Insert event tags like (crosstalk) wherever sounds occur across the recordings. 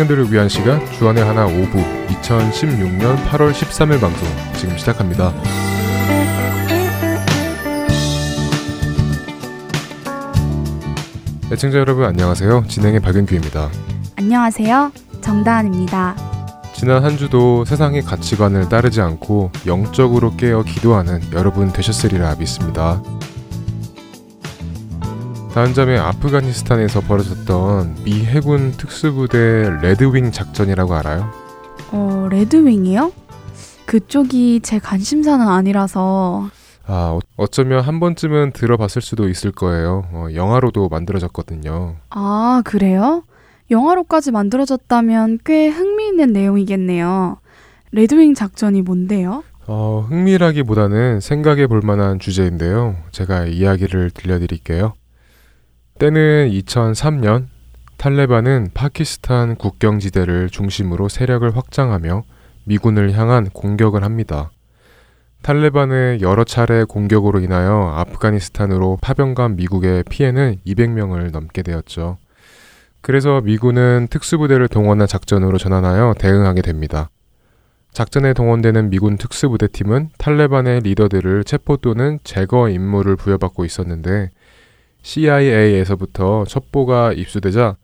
청년들을 위한 시간 주안의 하나 5부 2016년 8월 13일 방송 지금 시작합니다. 애청자 여러분 안녕하세요. 진행의 박은규입니다. 안녕하세요. 정다은입니다. 지난 한 주도 세상의 가치관을 따르지 않고 영적으로 깨어 기도하는 여러분 되셨으리라 믿습니다. 다음 점에 아프가니스탄에서 벌어졌던 미 해군 특수부대 레드윙 작전이라고 알아요? 어, 레드윙이요? 그쪽이 제 관심사는 아니라서 아, 어- 어쩌면 한 번쯤은 들어봤을 수도 있을 거예요. 어, 영화로도 만들어졌거든요. 아, 그래요? 영화로까지 만들어졌다면 꽤 흥미있는 내용이겠네요. 레드윙 작전이 뭔데요? 어, 흥미라기보다는 생각해 볼 만한 주제인데요. 제가 이야기를 들려드릴게요. 때는 2003년 탈레반은 파키스탄 국경지대를 중심으로 세력을 확장하며 미군을 향한 공격을 합니다. 탈레반의 여러 차례 공격으로 인하여 아프가니스탄으로 파병간 미국의 피해는 200명을 넘게 되었죠. 그래서 미군은 특수부대를 동원한 작전으로 전환하여 대응하게 됩니다. 작전에 동원되는 미군 특수부대팀은 탈레반의 리더들을 체포 또는 제거 임무를 부여받고 있었는데 CIA에서부터 첩보가 입수되자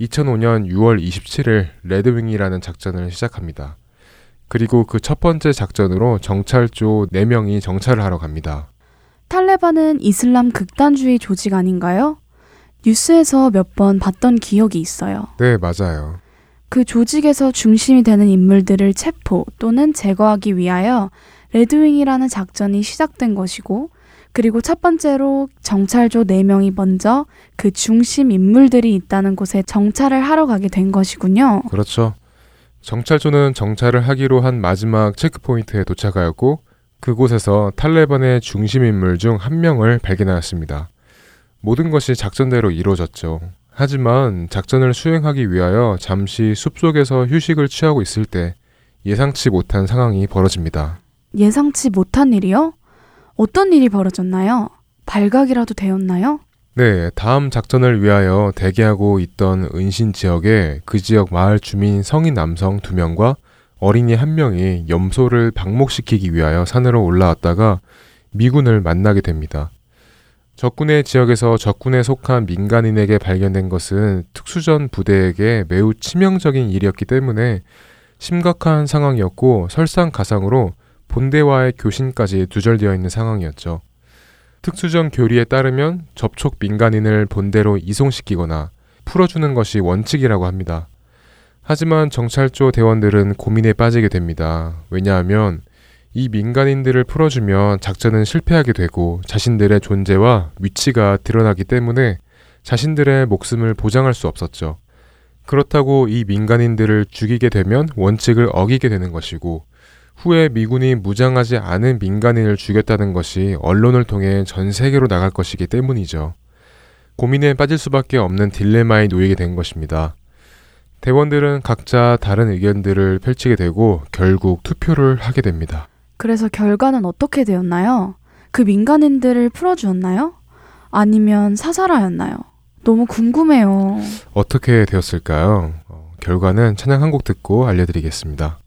2005년 6월 27일 레드윙이라는 작전을 시작합니다. 그리고 그 첫 번째 작전으로 정찰조 4명이 정찰을 하러 갑니다. 탈레반은 이슬람 극단주의 조직 아닌가요? 뉴스에서 몇 번 봤던 기억이 있어요. 네, 맞아요. 그 조직에서 중심이 되는 인물들을 체포 또는 제거하기 위하여 레드윙이라는 작전이 시작된 것이고, 그리고 첫 번째로 정찰조 4명이 먼저 그 중심 인물들이 있다는 곳에 정찰을 하러 가게 된 것이군요. 그렇죠. 정찰조는 정찰을 하기로 한 마지막 체크포인트에 도착하였고 그곳에서 탈레반의 중심 인물 중 한 명을 발견하였습니다. 모든 것이 작전대로 이루어졌죠. 하지만 작전을 수행하기 위하여 잠시 숲속에서 휴식을 취하고 있을 때 예상치 못한 상황이 벌어집니다. 예상치 못한 일이요? 어떤 일이 벌어졌나요? 발각이라도 되었나요? 네, 다음 작전을 위하여 대기하고 있던 은신 지역에 그 지역 마을 주민 성인 남성 두 명과 어린이 한 명이 염소를 방목시키기 위하여 산으로 올라왔다가 미군을 만나게 됩니다. 적군의 지역에서 적군에 속한 민간인에게 발견된 것은 특수전 부대에게 매우 치명적인 일이었기 때문에 심각한 상황이었고 설상가상으로 본대와의 교신까지 두절되어 있는 상황이었죠. 특수전 교리에 따르면 접촉 민간인을 본대로 이송시키거나 풀어주는 것이 원칙이라고 합니다. 하지만 정찰조 대원들은 고민에 빠지게 됩니다. 왜냐하면 이 민간인들을 풀어주면 작전은 실패하게 되고 자신들의 존재와 위치가 드러나기 때문에 자신들의 목숨을 보장할 수 없었죠. 그렇다고 이 민간인들을 죽이게 되면 원칙을 어기게 되는 것이고 후에 미군이 무장하지 않은 민간인을 죽였다는 것이 언론을 통해 전 세계로 나갈 것이기 때문이죠. 고민에 빠질 수밖에 없는 딜레마에 놓이게 된 것입니다. 대원들은 각자 다른 의견들을 펼치게 되고 결국 투표를 하게 됩니다. 그래서 결과는 어떻게 되었나요? 그 민간인들을 풀어주었나요? 아니면 사살하였나요? 너무 궁금해요. 어떻게 되었을까요? 어, 결과는 찬양 한 곡 듣고 알려드리겠습니다.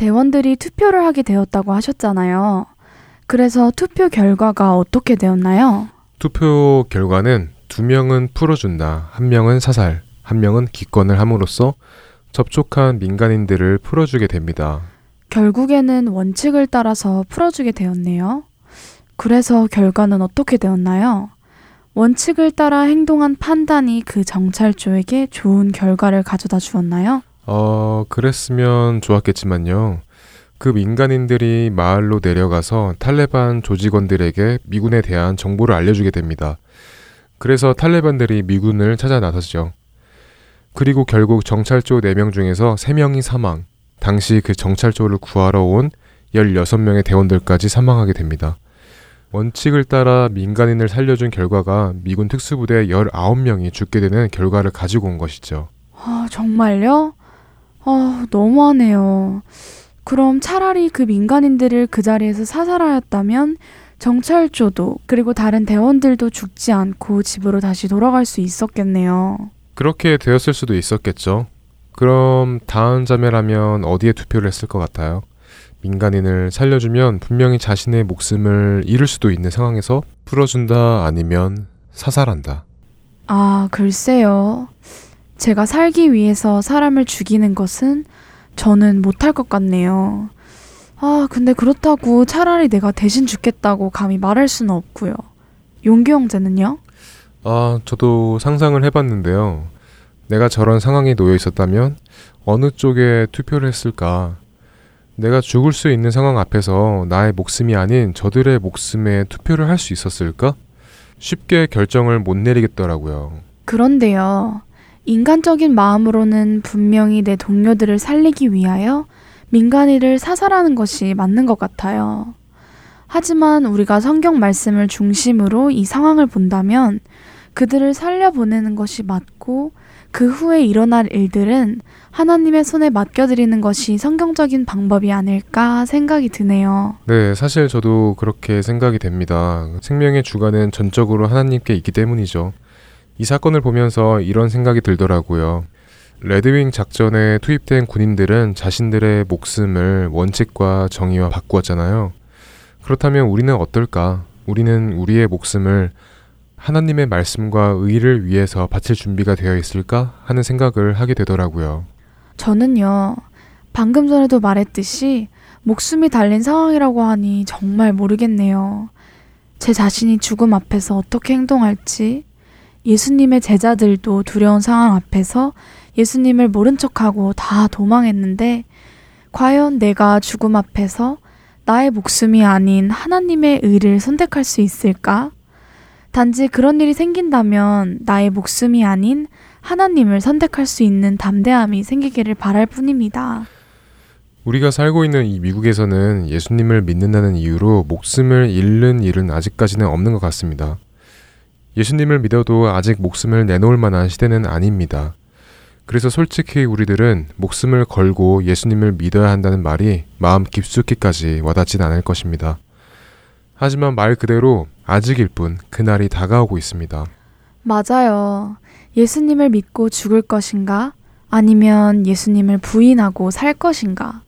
대원들이 투표를 하게 되었다고 하셨잖아요. 그래서 투표 결과가 어떻게 되었나요? 투표 결과는 두 명은 풀어준다, 한 명은 사살, 한 명은 기권을 함으로써 접촉한 민간인들을 풀어주게 됩니다. 결국에는 원칙을 따라서 풀어주게 되었네요. 그래서 결과는 어떻게 되었나요? 원칙을 따라 행동한 판단이 그 정찰조에게 좋은 결과를 가져다 주었나요? 어, 그랬으면 좋았겠지만요. 그 민간인들이 마을로 내려가서 탈레반 조직원들에게 미군에 대한 정보를 알려주게 됩니다. 그래서 탈레반들이 미군을 찾아 나섰죠. 그리고 결국 정찰조 4명 중에서 3명이 사망, 당시 그 정찰조를 구하러 온 16명의 대원들까지 사망하게 됩니다. 원칙을 따라 민간인을 살려준 결과가 미군 특수부대 19명이 죽게 되는 결과를 가지고 온 것이죠. 아, 정말요? 아, 너무하네요. 그럼 차라리 그 민간인들을 그 자리에서 사살하였다면 정찰조도 그리고 다른 대원들도 죽지 않고 집으로 다시 돌아갈 수 있었겠네요. 그렇게 되었을 수도 있었겠죠. 그럼 다음 자매라면 어디에 투표를 했을 것 같아요? 민간인을 살려주면 분명히 자신의 목숨을 잃을 수도 있는 상황에서 풀어준다 아니면 사살한다. 아, 글쎄요. 제가 살기 위해서 사람을 죽이는 것은 저는 못할 것 같네요. 아, 근데 그렇다고 차라리 내가 대신 죽겠다고 감히 말할 수는 없고요. 용기 형제는요? 아, 저도 상상을 해봤는데요. 내가 저런 상황에 놓여 있었다면 어느 쪽에 투표를 했을까? 내가 죽을 수 있는 상황 앞에서 나의 목숨이 아닌 저들의 목숨에 투표를 할 수 있었을까? 쉽게 결정을 못 내리겠더라고요. 그런데요. 인간적인 마음으로는 분명히 내 동료들을 살리기 위하여 민간인을 사살하는 것이 맞는 것 같아요. 하지만 우리가 성경 말씀을 중심으로 이 상황을 본다면 그들을 살려보내는 것이 맞고 그 후에 일어날 일들은 하나님의 손에 맡겨드리는 것이 성경적인 방법이 아닐까 생각이 드네요. 네, 사실 저도 그렇게 생각이 됩니다. 생명의 주관은 전적으로 하나님께 있기 때문이죠. 이 사건을 보면서 이런 생각이 들더라고요. 레드윙 작전에 투입된 군인들은 자신들의 목숨을 원칙과 정의와 바꾸었잖아요. 그렇다면 우리는 어떨까? 우리는 우리의 목숨을 하나님의 말씀과 의를 위해서 바칠 준비가 되어 있을까 하는 생각을 하게 되더라고요. 저는요, 방금 전에도 말했듯이 목숨이 달린 상황이라고 하니 정말 모르겠네요. 제 자신이 죽음 앞에서 어떻게 행동할지, 예수님의 제자들도 두려운 상황 앞에서 예수님을 모른 척하고 다 도망했는데, 과연 내가 죽음 앞에서 나의 목숨이 아닌 하나님의 의를 선택할 수 있을까? 단지 그런 일이 생긴다면 나의 목숨이 아닌 하나님을 선택할 수 있는 담대함이 생기기를 바랄 뿐입니다. 우리가 살고 있는 이 미국에서는 예수님을 믿는다는 이유로 목숨을 잃는 일은 아직까지는 없는 것 같습니다. 예수님을 믿어도 아직 목숨을 내놓을 만한 시대는 아닙니다. 그래서 솔직히 우리들은 목숨을 걸고 예수님을 믿어야 한다는 말이 마음 깊숙이까지 와닿진 않을 것입니다. 하지만 말 그대로 아직일 뿐 그날이 다가오고 있습니다. 맞아요. 예수님을 믿고 죽을 것인가? 아니면 예수님을 부인하고 살 것인가?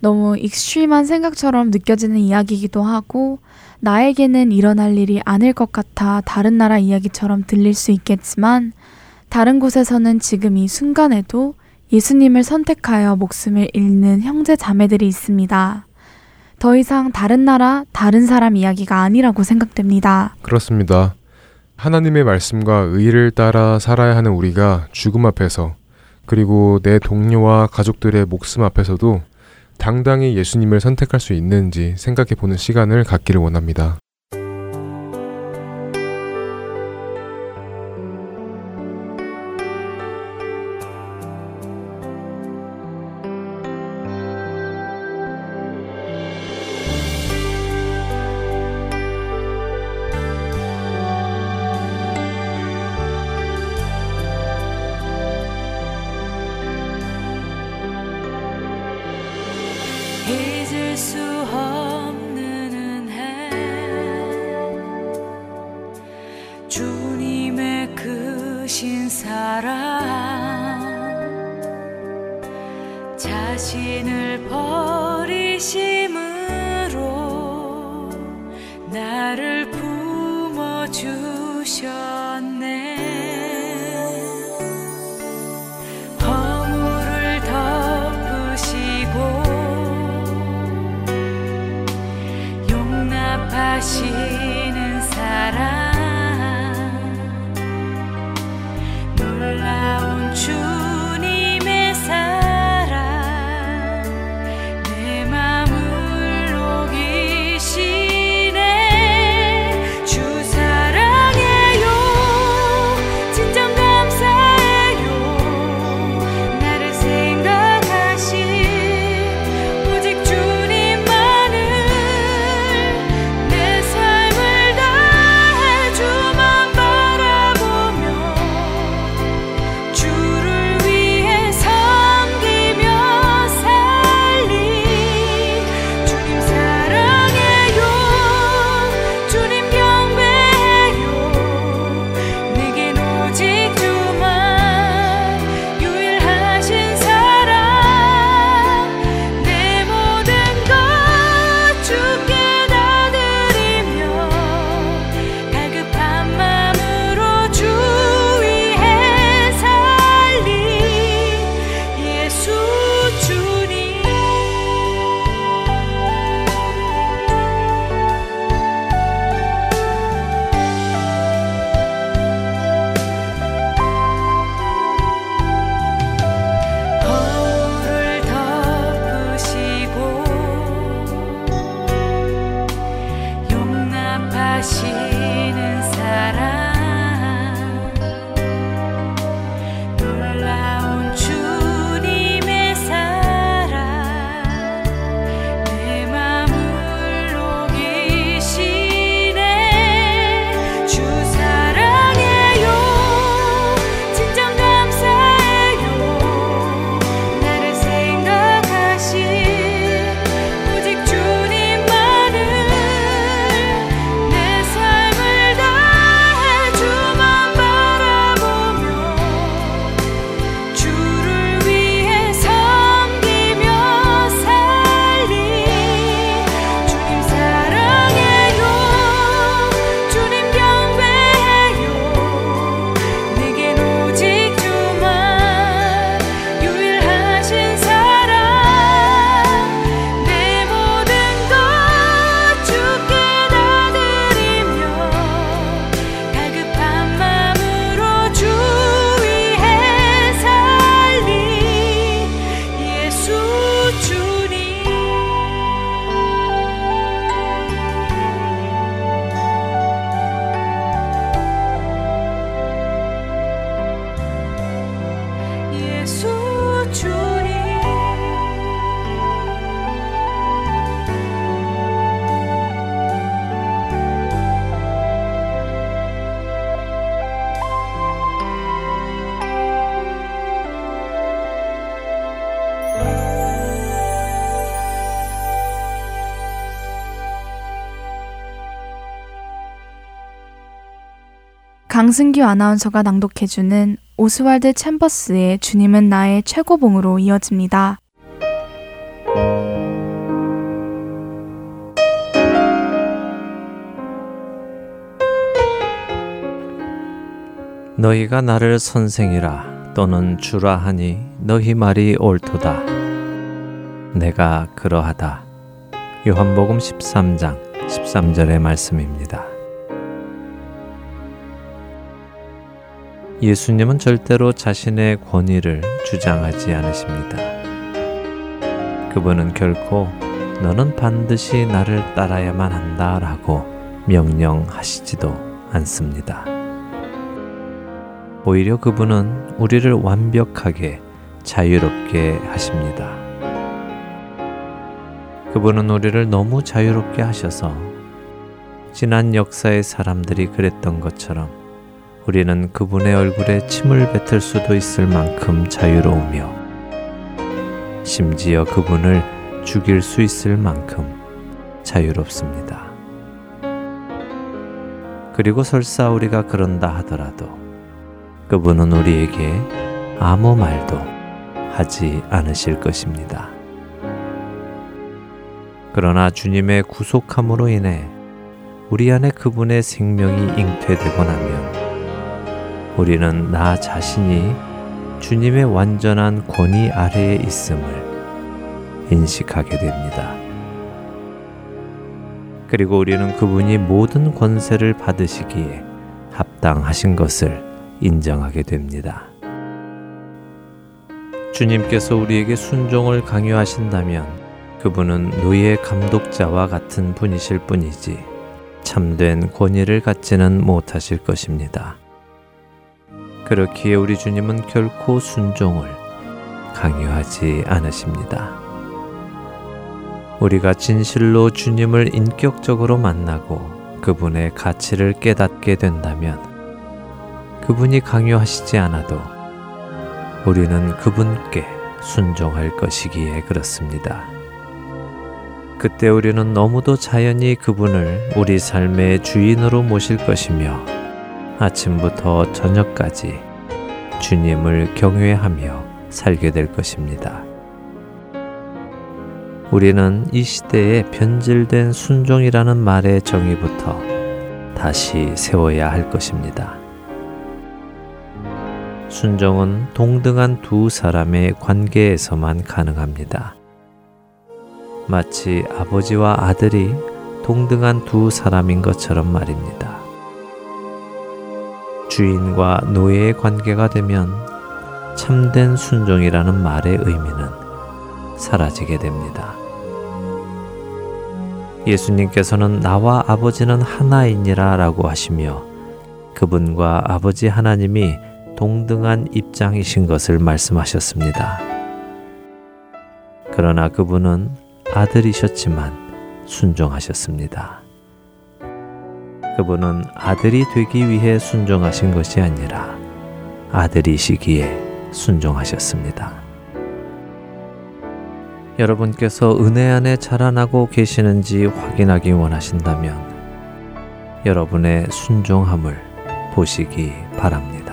너무 익스트림한 생각처럼 느껴지는 이야기이기도 하고, 나에게는 일어날 일이 아닐 것 같아 다른 나라 이야기처럼 들릴 수 있겠지만, 다른 곳에서는 지금 이 순간에도 예수님을 선택하여 목숨을 잃는 형제 자매들이 있습니다. 더 이상 다른 나라, 다른 사람 이야기가 아니라고 생각됩니다. 그렇습니다. 하나님의 말씀과 의를 따라 살아야 하는 우리가 죽음 앞에서 그리고 내 동료와 가족들의 목숨 앞에서도 당당히 예수님을 선택할 수 있는지 생각해 보는 시간을 갖기를 원합니다. 心 강승규 아나운서가 낭독해주는 오스왈드 챔버스의 주님은 나의 최고봉으로 이어집니다. 너희가 나를 선생이라 또는 주라 하니 너희 말이 옳도다. 내가 그러하다. 요한복음 13장 13절의 말씀입니다. 예수님은 절대로 자신의 권위를 주장하지 않으십니다. 그분은 결코 너는 반드시 나를 따라야만 한다 라고 명령하시지도 않습니다. 오히려 그분은 우리를 완벽하게 자유롭게 하십니다. 그분은 우리를 너무 자유롭게 하셔서 지난 역사의 사람들이 그랬던 것처럼 우리는 그분의 얼굴에 침을 뱉을 수도 있을 만큼 자유로우며 심지어 그분을 죽일 수 있을 만큼 자유롭습니다. 그리고 설사 우리가 그런다 하더라도 그분은 우리에게 아무 말도 하지 않으실 것입니다. 그러나 주님의 구속함으로 인해 우리 안에 그분의 생명이 잉태되고 나면 우리는 나 자신이 주님의 완전한 권위 아래에 있음을 인식하게 됩니다. 그리고 우리는 그분이 모든 권세를 받으시기에 합당하신 것을 인정하게 됩니다. 주님께서 우리에게 순종을 강요하신다면 그분은 노예 감독자와 같은 분이실 뿐이지 참된 권위를 갖지는 못하실 것입니다. 그렇기에 우리 주님은 결코 순종을 강요하지 않으십니다. 우리가 진실로 주님을 인격적으로 만나고 그분의 가치를 깨닫게 된다면 그분이 강요하시지 않아도 우리는 그분께 순종할 것이기에 그렇습니다. 그때 우리는 너무도 자연히 그분을 우리 삶의 주인으로 모실 것이며 아침부터 저녁까지 주님을 경외하며 살게 될 것입니다. 우리는 이 시대의 변질된 순종이라는 말의 정의부터 다시 세워야 할 것입니다. 순종은 동등한 두 사람의 관계에서만 가능합니다. 마치 아버지와 아들이 동등한 두 사람인 것처럼 말입니다. 주인과 노예의 관계가 되면 참된 순종이라는 말의 의미는 사라지게 됩니다. 예수님께서는 나와 아버지는 하나이니라 라고 하시며 그분과 아버지 하나님이 동등한 입장이신 것을 말씀하셨습니다. 그러나 그분은 아들이셨지만 순종하셨습니다. 그분은 아들이 되기 위해 순종하신 것이 아니라 아들이시기에 순종하셨습니다. 여러분께서 은혜 안에 자라나고 계시는지 확인하기 원하신다면 여러분의 순종함을 보시기 바랍니다.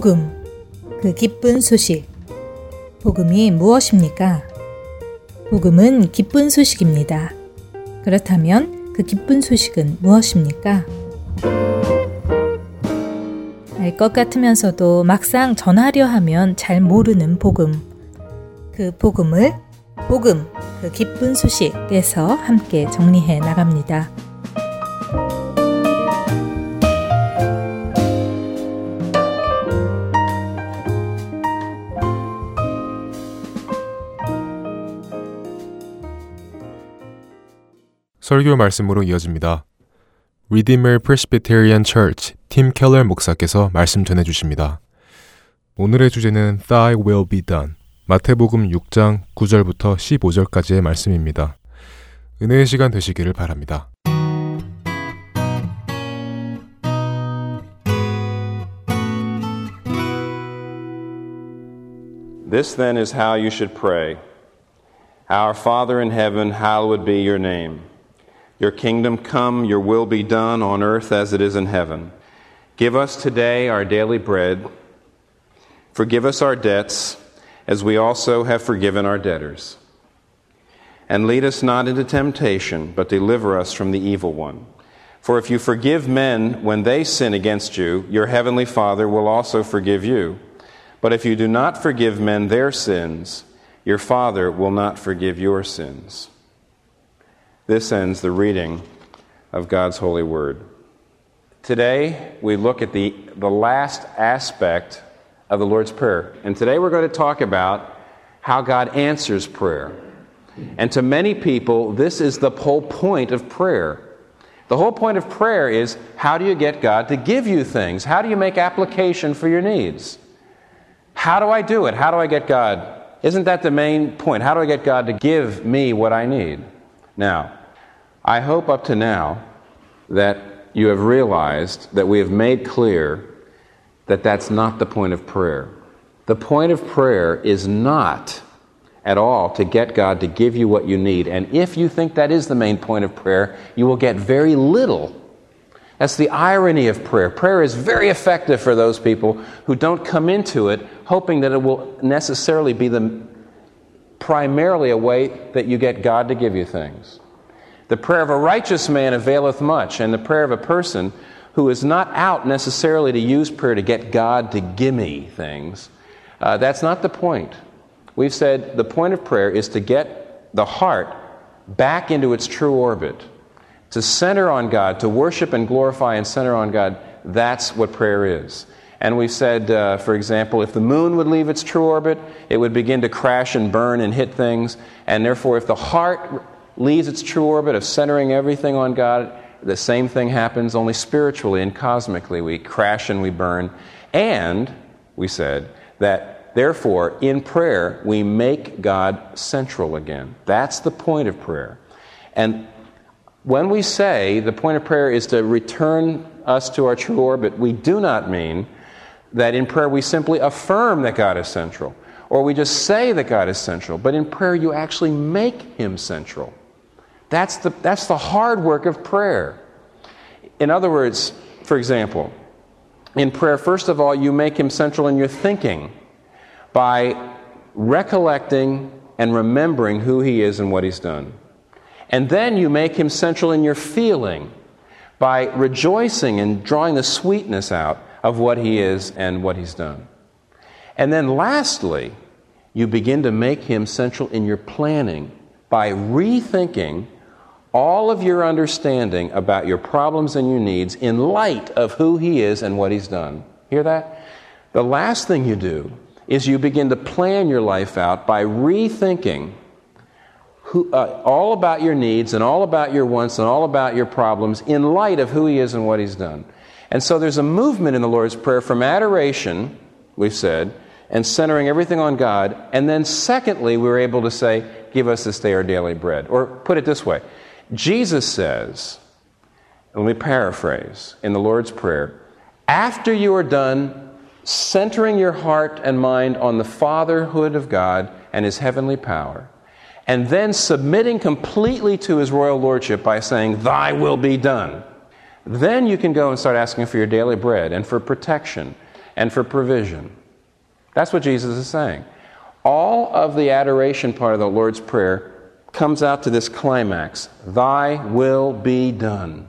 복음, 그 기쁜 소식. 복음이 무엇입니까? 복음은 기쁜 소식입니다. 그렇다면 그 기쁜 소식은 무엇입니까? 알 것 같으면서도 막상 전하려 하면 잘 모르는 복음. 그 복음을 복음, 그 기쁜 소식에서 함께 정리해 나갑니다. 설교 말씀으로 이어집니다. Redeemer Presbyterian Church 팀 켈러 목사께서 말씀 전해 주십니다. 오늘의 주제는 Thy will be done. 마태복음 6장 9절부터 15절까지의 말씀입니다. 은혜의 시간 되시기를 바랍니다. This then is how you should pray Our Father in heaven, hallowed be your name. Your kingdom come, your will be done on earth as it is in heaven. Give us today our daily bread. Forgive us our debts, as we also have forgiven our debtors. And lead us not into temptation, but deliver us from the evil one. For if you forgive men when they sin against you, your heavenly Father will also forgive you. But if you do not forgive men their sins, your Father will not forgive your sins. This ends the reading of God's holy word. Today, we look at the, the last aspect of the Lord's Prayer. And today we're going to talk about how God answers prayer. And to many people, this is the whole point of prayer. The whole point of prayer is how do you get God to give you things? How do you make application for your needs? How do I do it? How do I get God? Isn't that the main point? How do I get God to give me what I need? Now, I hope up to now that you have realized that we have made clear that that's not the point of prayer. The point of prayer is not at all to get God to give you what you need. And if you think that is the main point of prayer, you will get very little. That's the irony of prayer. Prayer is very effective for those people who don't come into it hoping that it will necessarily be the primarily a way that you get God to give you things. The prayer of a righteous man availeth much, and the prayer of a person who is not out necessarily to use prayer to get God to gimme things, uh, that's not the point. We've said the point of prayer is to get the heart back into its true orbit, to center on God, to worship and glorify and center on God. That's what prayer is. And we've said, uh, for example, if the moon would leave its true orbit, it would begin to crash and burn and hit things. And therefore, if the heart leaves its true orbit of centering everything on God, the same thing happens only spiritually and cosmically. We crash and we burn. And we said that therefore, in prayer, we make God central again. That's the point of prayer. And when we say the point of prayer is to return us to our true orbit, we do not mean that in prayer we simply affirm that God is central, or we just say that God is central, but in prayer you actually make Him central. That's the, that's the hard work of prayer. In other words, for example, in prayer, first of all, you make Him central in your thinking by recollecting and remembering who He is and what He's done. And then you make Him central in your feeling by rejoicing and drawing the sweetness out of what He is and what He's done. And then lastly, you begin to make Him central in your planning by rethinking all of your understanding about your problems and your needs in light of who He is and what He's done. Hear that? The last thing you do is you begin to plan your life out by rethinking who, uh, all about your needs and all about your wants and all about your problems in light of who He is and what He's done. And so there's a movement in the Lord's Prayer from adoration, we've said, and centering everything on God. And then, secondly, we were able to say, Give us this day our daily bread. Or put it this way Jesus says, let me paraphrase in the Lord's Prayer, after you are done centering your heart and mind on the fatherhood of God and His heavenly power, and then submitting completely to His royal lordship by saying, Thy will be done, then you can go and start asking for your daily bread and for protection and for provision. That's what Jesus is saying. All of the adoration part of the Lord's Prayer comes out to this climax Thy will be done.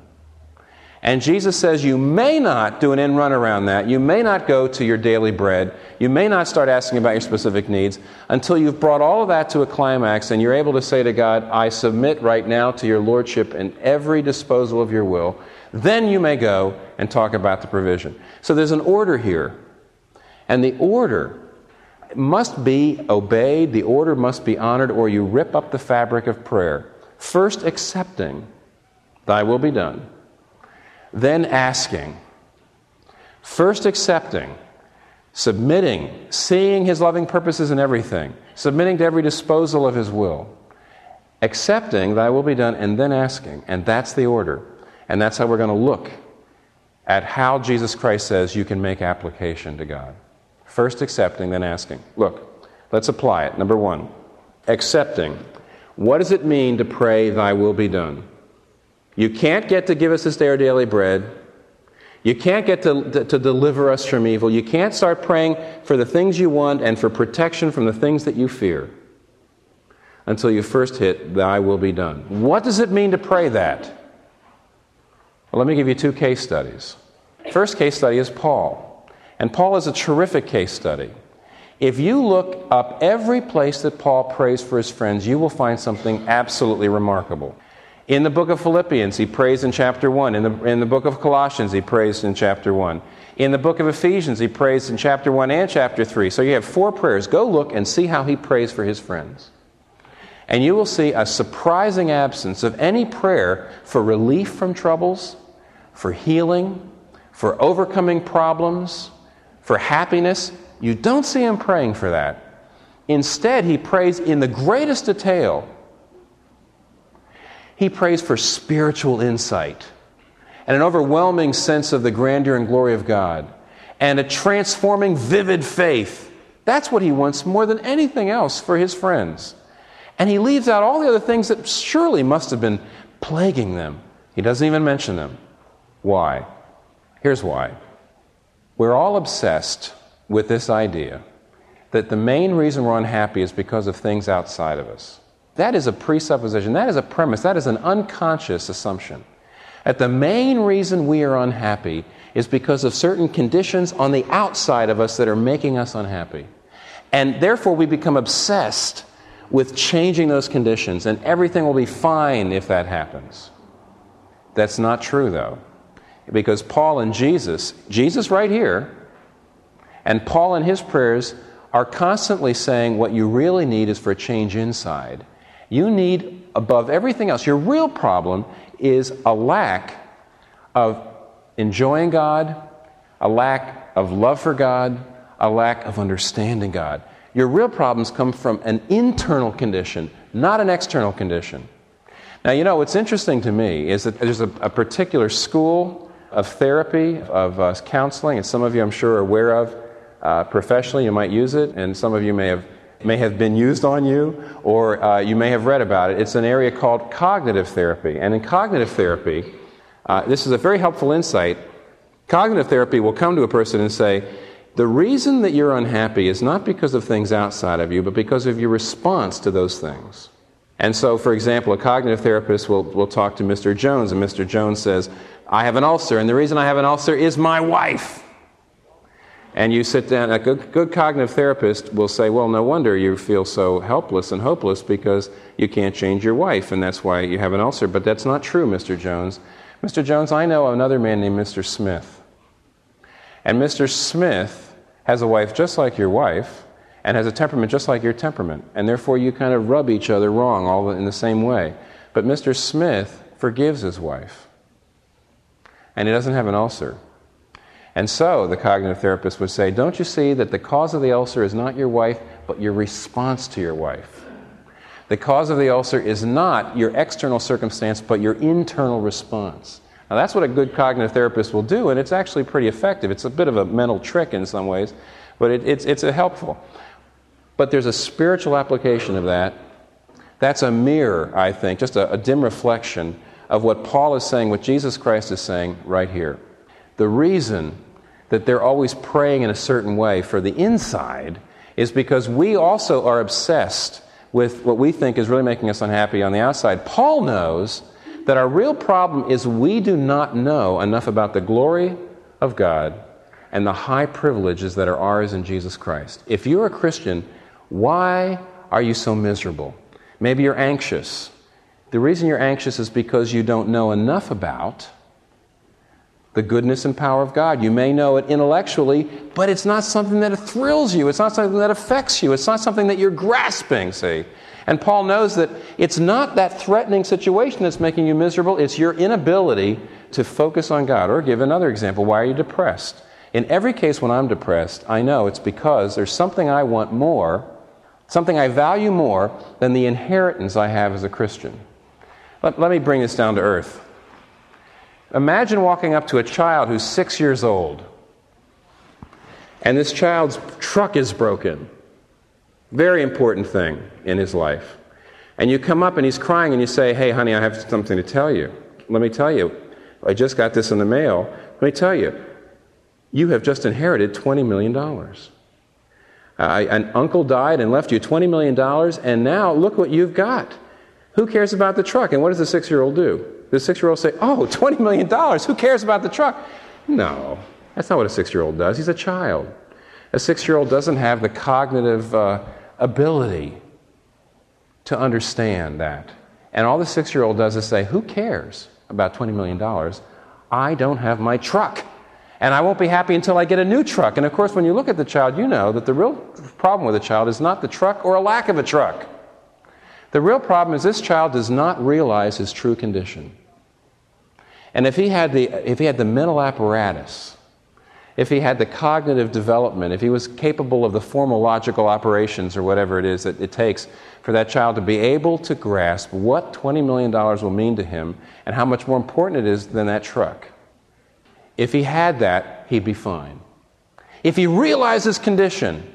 And Jesus says you may not do an end run around that. You may not go to your daily bread. You may not start asking about your specific needs until you've brought all of that to a climax and you're able to say to God, I submit right now to your Lordship in every disposal of your will. Then you may go and talk about the provision. So there's an order here. And the order must be obeyed, the order must be honored, or you rip up the fabric of prayer. First, accepting Thy will be done. Then asking. First accepting, submitting, seeing his loving purposes in everything, submitting to every disposal of his will, accepting, Thy will be done, and then asking. And that's the order. And that's how we're going to look at how Jesus Christ says you can make application to God. First accepting, then asking. Look, let's apply it. Number one, accepting. What does it mean to pray, Thy will be done? You can't get to give us this day our daily bread. You can't get to, to, to deliver us from evil. You can't start praying for the things you want and for protection from the things that you fear until you first hit, Thy will be done. What does it mean to pray that? Well, let me give you two case studies. First case study is Paul. And Paul is a terrific case study. If you look up every place that Paul prays for his friends, you will find something absolutely remarkable. In the book of Philippians, he prays in chapter 1. In the, in the book of Colossians, he prays in chapter 1. In the book of Ephesians, he prays in chapter 1 and chapter 3. So you have four prayers. Go look and see how he prays for his friends. And you will see a surprising absence of any prayer for relief from troubles, for healing, for overcoming problems, for happiness. You don't see him praying for that. Instead, he prays in the greatest detail. He prays for spiritual insight and an overwhelming sense of the grandeur and glory of God and a transforming, vivid faith. That's what he wants more than anything else for his friends. And he leaves out all the other things that surely must have been plaguing them. He doesn't even mention them. Why? Here's why. We're all obsessed with this idea that the main reason we're unhappy is because of things outside of us. That is a presupposition, that is a premise, that is an unconscious assumption. That the main reason we are unhappy is because of certain conditions on the outside of us that are making us unhappy. And therefore, we become obsessed with changing those conditions, and everything will be fine if that happens. That's not true, though. Because Paul and Jesus, Jesus right here, and Paul in his prayers are constantly saying what you really need is for a change inside. You need, above everything else, your real problem is a lack of enjoying God, a lack of love for God, a lack of understanding God. Your real problems come from an internal condition, not an external condition. Now, you know, what's interesting to me is that there's a, a particular school of therapy, of uh, counseling, and some of you I'm sure are aware of. Uh, professionally, you might use it, and some of you may have, may have been used on you, or uh, you may have read about it. It's an area called cognitive therapy. And in cognitive therapy, uh, this is a very helpful insight. Cognitive therapy will come to a person and say, the reason that you're unhappy is not because of things outside of you, but because of your response to those things. And so, for example, a cognitive therapist will, will talk to Mr. Jones, and Mr. Jones says, I have an ulcer, and the reason I have an ulcer is my wife. And you sit down, a good, good cognitive therapist will say, Well, no wonder you feel so helpless and hopeless because you can't change your wife, and that's why you have an ulcer. But that's not true, Mr. Jones. Mr. Jones, I know another man named Mr. Smith. And Mr. Smith has a wife just like your wife and has a temperament just like your temperament. And therefore, you kind of rub each other wrong all in the same way. But Mr. Smith forgives his wife, and he doesn't have an ulcer. And so, the cognitive therapist would say, Don't you see that the cause of the ulcer is not your wife, but your response to your wife? The cause of the ulcer is not your external circumstance, but your internal response. Now, that's what a good cognitive therapist will do, and it's actually pretty effective. It's a bit of a mental trick in some ways, but it, it's, it's helpful. But there's a spiritual application of that. That's a mirror, I think, just a, a dim reflection of what Paul is saying, what Jesus Christ is saying right here. The reason that they're always praying in a certain way for the inside is because we also are obsessed with what we think is really making us unhappy on the outside. Paul knows that our real problem is we do not know enough about the glory of God and the high privileges that are ours in Jesus Christ. If you're a Christian, why are you so miserable? Maybe you're anxious. The reason you're anxious is because you don't know enough about the goodness and power of God. You may know it intellectually, but it's not something that thrills you. It's not something that affects you. It's not something that you're grasping, see. And Paul knows that it's not that threatening situation that's making you miserable, it's your inability to focus on God. Or give another example why are you depressed? In every case when I'm depressed, I know it's because there's something I want more, something I value more than the inheritance I have as a Christian. Let, let me bring this down to earth. Imagine walking up to a child who's six years old, and this child's truck is broken. Very important thing in his life. And you come up and he's crying and you say, Hey, honey, I have something to tell you. Let me tell you, I just got this in the mail. Let me tell you, you have just inherited $20 million. Uh, an uncle died and left you $20 million, and now look what you've got. Who cares about the truck? And what does the six year old do? The six year old say, Oh, (laughs) $20 million. Who cares about the truck? No, that's not what a six year old does. He's a child. A six year old doesn't have the cognitive uh, ability to understand that. And all the six year old does is say, Who cares about $20 million? I don't have my truck. And I won't be happy until I get a new truck. And of course, when you look at the child, you know that the real problem with the child is not the truck or a lack of a truck. The real problem is this child does not realize his true condition. And if he had the, if he had the mental apparatus, if he had the cognitive development, if he was capable of the formal logical operations or whatever it is that it takes for that child to be able to grasp what $20 million will mean to him and how much more important it is than that truck. If he had that, he'd be fine. If he realized his condition,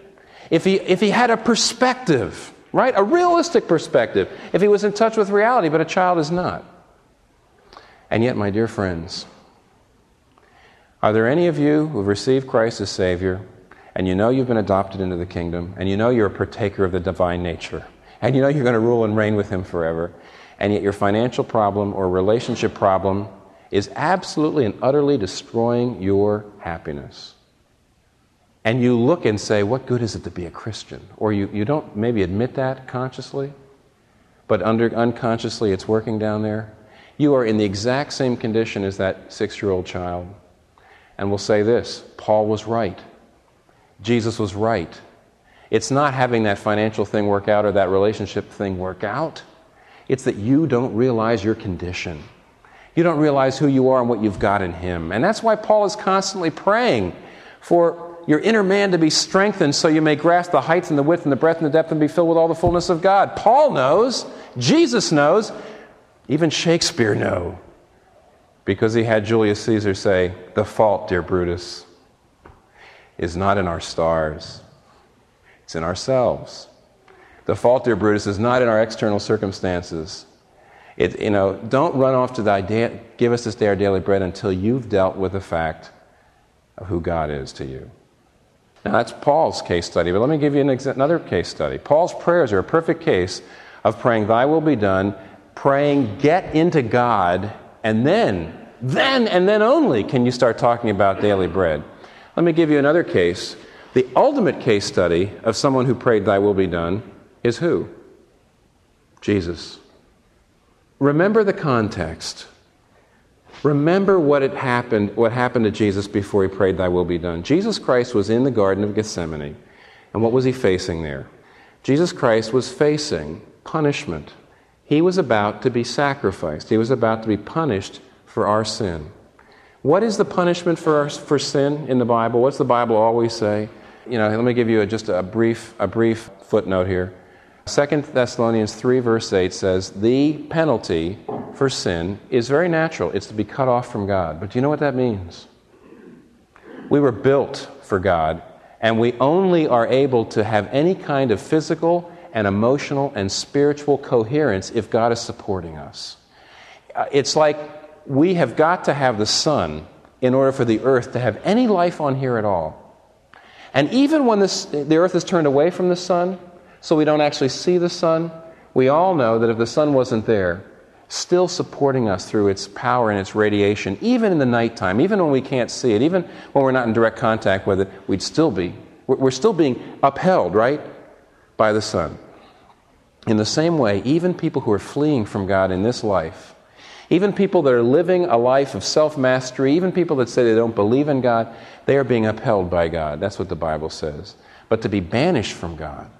if he, if he had a perspective, right? A realistic perspective, if he was in touch with reality, but a child is not. And yet, my dear friends, are there any of you who have received Christ as Savior and you know you've been adopted into the kingdom and you know you're a partaker of the divine nature and you know you're going to rule and reign with Him forever and yet your financial problem or relationship problem is absolutely and utterly destroying your happiness? And you look and say, What good is it to be a Christian? Or you, you don't maybe admit that consciously, but under, unconsciously it's working down there. You are in the exact same condition as that six year old child. And we'll say this Paul was right. Jesus was right. It's not having that financial thing work out or that relationship thing work out. It's that you don't realize your condition. You don't realize who you are and what you've got in Him. And that's why Paul is constantly praying for your inner man to be strengthened so you may grasp the height and the width and the breadth and the depth and be filled with all the fullness of God. Paul knows, Jesus knows, even Shakespeare knows because he had Julius Caesar say, The fault, dear Brutus, is not in our stars, it's in ourselves. The fault, dear Brutus, is not in our external circumstances. It, you know, don't run off to thy da- give us this day our daily bread until you've dealt with the fact of who God is to you. Now, that's Paul's case study, but let me give you an ex- another case study. Paul's prayers are a perfect case of praying, Thy will be done, praying, get into God and then, then and then only can you start talking about daily bread. Let me give you another case. The ultimate case study of someone who prayed, Thy will be done, is who? Jesus. Remember the context. Remember what happened, what happened to Jesus before he prayed, Thy will be done. Jesus Christ was in the Garden of Gethsemane. And what was he facing there? Jesus Christ was facing punishment. He was about to be sacrificed, he was about to be punished for our sin. What is the punishment for, our, for sin in the Bible? What's the Bible always say? You know, let me give you a, just a brief, a brief footnote here. 2 Thessalonians 3, verse 8 says, The penalty for sin is very natural. It's to be cut off from God. But do you know what that means? We were built for God, and we only are able to have any kind of physical and emotional and spiritual coherence if God is supporting us. Uh, it's like we have got to have the sun in order for the earth to have any life on here at all. And even when this, the earth is turned away from the sun, so we don't actually see the sun, we all know that if the sun wasn't there, still supporting us through its power and its radiation, even in the nighttime, even when we can't see it, even when we're not in direct contact with it, we'd still be. We're still being upheld, right, by the sun. In the same way, even people who are fleeing from God in this life, even people that are living a life of self mastery, even people that say they don't believe in God, they are being upheld by God. That's what the Bible says. But to be banished from God,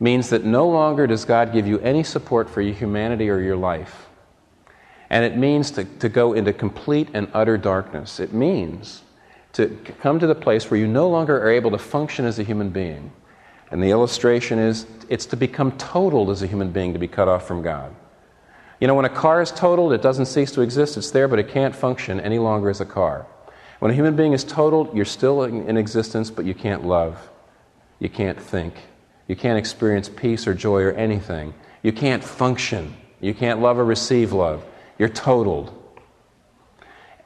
means that no longer does God give you any support for your humanity or your life. And it means to, to go into complete and utter darkness. It means to come to the place where you no longer are able to function as a human being. And the illustration is it's to become totaled as a human being, to be cut off from God. You know, when a car is totaled, it doesn't cease to exist. It's there, but it can't function any longer as a car. When a human being is totaled, you're still in, in existence, but you can't love. You can't think. You can't experience peace or joy or anything. You can't function. You can't love or receive love. You're totaled.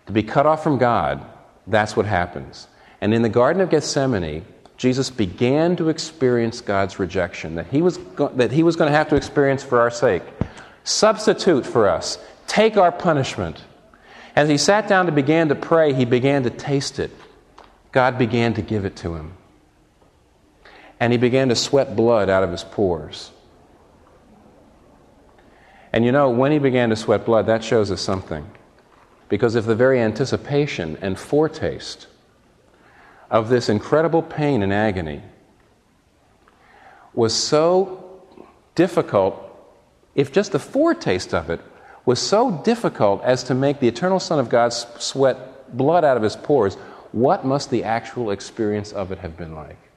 To be cut off from God, that's what happens. And in the Garden of Gethsemane, Jesus began to experience God's rejection that he was, go- that he was going to have to experience for our sake. Substitute for us. Take our punishment. As he sat down to begin to pray, he began to taste it. God began to give it to him. And he began to sweat blood out of his pores. And you know, when he began to sweat blood, that shows us something. Because if the very anticipation and foretaste of this incredible pain and agony was so difficult, if just the foretaste of it was so difficult as to make the eternal Son of God sweat blood out of his pores, what must the actual experience of it have been like?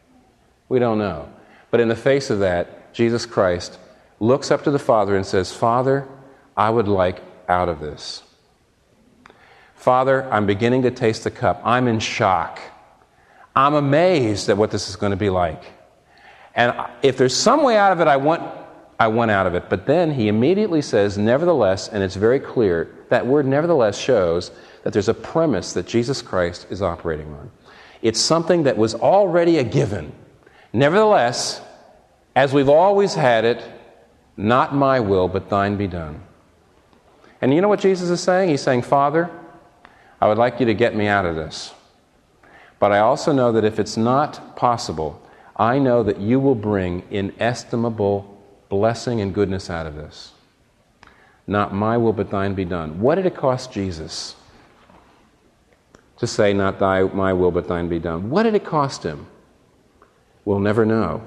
We don't know. But in the face of that, Jesus Christ looks up to the Father and says, Father, I would like out of this. Father, I'm beginning to taste the cup. I'm in shock. I'm amazed at what this is going to be like. And if there's some way out of it, I want, I want out of it. But then he immediately says, nevertheless, and it's very clear, that word nevertheless shows that there's a premise that Jesus Christ is operating on. It's something that was already a given. Nevertheless, as we've always had it, not my will, but thine be done. And you know what Jesus is saying? He's saying, Father, I would like you to get me out of this. But I also know that if it's not possible, I know that you will bring inestimable blessing and goodness out of this. Not my will, but thine be done. What did it cost Jesus to say, Not thy, my will, but thine be done? What did it cost him? We'll never know.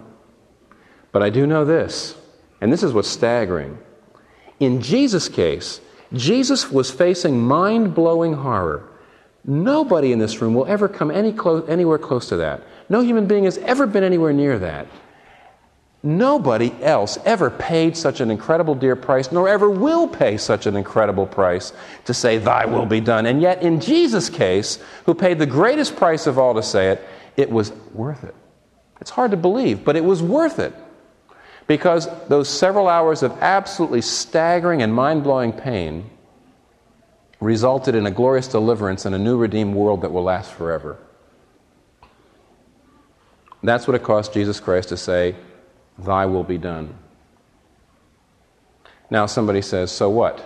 But I do know this, and this is what's staggering. In Jesus' case, Jesus was facing mind blowing horror. Nobody in this room will ever come any close, anywhere close to that. No human being has ever been anywhere near that. Nobody else ever paid such an incredible dear price, nor ever will pay such an incredible price to say, Thy will be done. And yet, in Jesus' case, who paid the greatest price of all to say it, it was worth it. It's hard to believe, but it was worth it. Because those several hours of absolutely staggering and mind blowing pain resulted in a glorious deliverance and a new redeemed world that will last forever. That's what it cost Jesus Christ to say, Thy will be done. Now, somebody says, So what?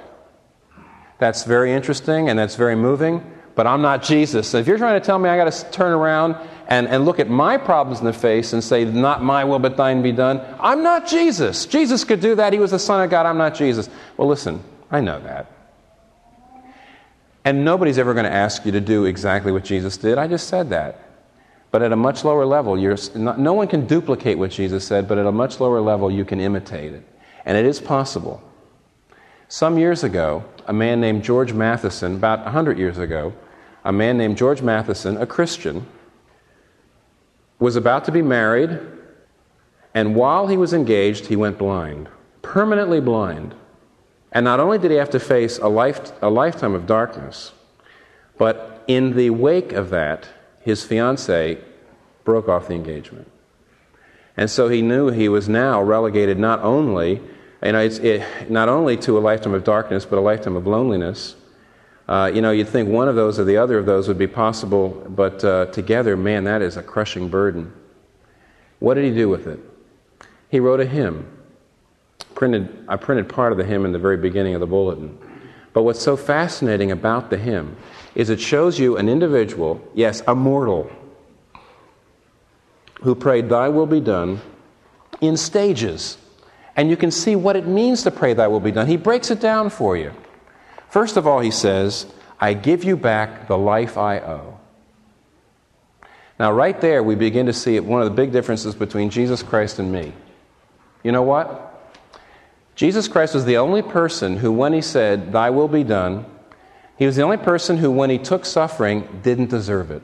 That's very interesting and that's very moving, but I'm not Jesus. So if you're trying to tell me I got to turn around and, and look at my problems in the face and say, Not my will, but thine be done, I'm not Jesus. Jesus could do that. He was the Son of God. I'm not Jesus. Well, listen, I know that. And nobody's ever going to ask you to do exactly what Jesus did. I just said that. But at a much lower level, not, no one can duplicate what Jesus said, but at a much lower level, you can imitate it. And it is possible. Some years ago, a man named George Matheson, about 100 years ago, a man named George Matheson, a Christian, was about to be married, and while he was engaged, he went blind, permanently blind. And not only did he have to face a, life, a lifetime of darkness, but in the wake of that, his fiancee broke off the engagement. And so he knew he was now relegated not only, you know, it, not only to a lifetime of darkness, but a lifetime of loneliness. Uh, you know, you'd think one of those or the other of those would be possible, but uh, together, man, that is a crushing burden. What did he do with it? He wrote a hymn. Printed, I printed part of the hymn in the very beginning of the bulletin. But what's so fascinating about the hymn is it shows you an individual, yes, a mortal, who prayed, Thy will be done, in stages. And you can see what it means to pray, Thy will be done. He breaks it down for you. First of all, he says, I give you back the life I owe. Now, right there, we begin to see one of the big differences between Jesus Christ and me. You know what? Jesus Christ was the only person who, when he said, Thy will be done, he was the only person who, when he took suffering, didn't deserve it.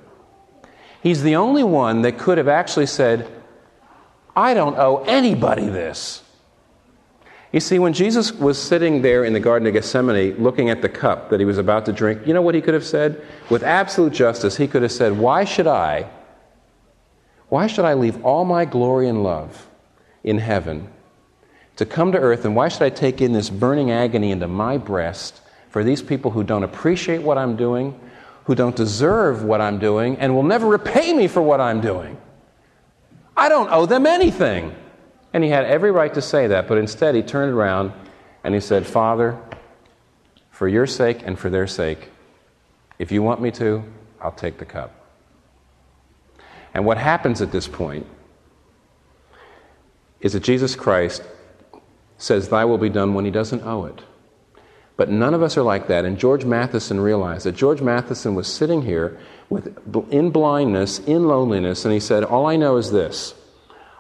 He's the only one that could have actually said, I don't owe anybody this. You see, when Jesus was sitting there in the Garden of Gethsemane looking at the cup that he was about to drink, you know what he could have said? With absolute justice, he could have said, Why should I? Why should I leave all my glory and love in heaven to come to earth, and why should I take in this burning agony into my breast for these people who don't appreciate what I'm doing, who don't deserve what I'm doing, and will never repay me for what I'm doing? I don't owe them anything. And he had every right to say that, but instead he turned around and he said, Father, for your sake and for their sake, if you want me to, I'll take the cup. And what happens at this point is that Jesus Christ says, Thy will be done when he doesn't owe it. But none of us are like that. And George Matheson realized that George Matheson was sitting here with, in blindness, in loneliness, and he said, All I know is this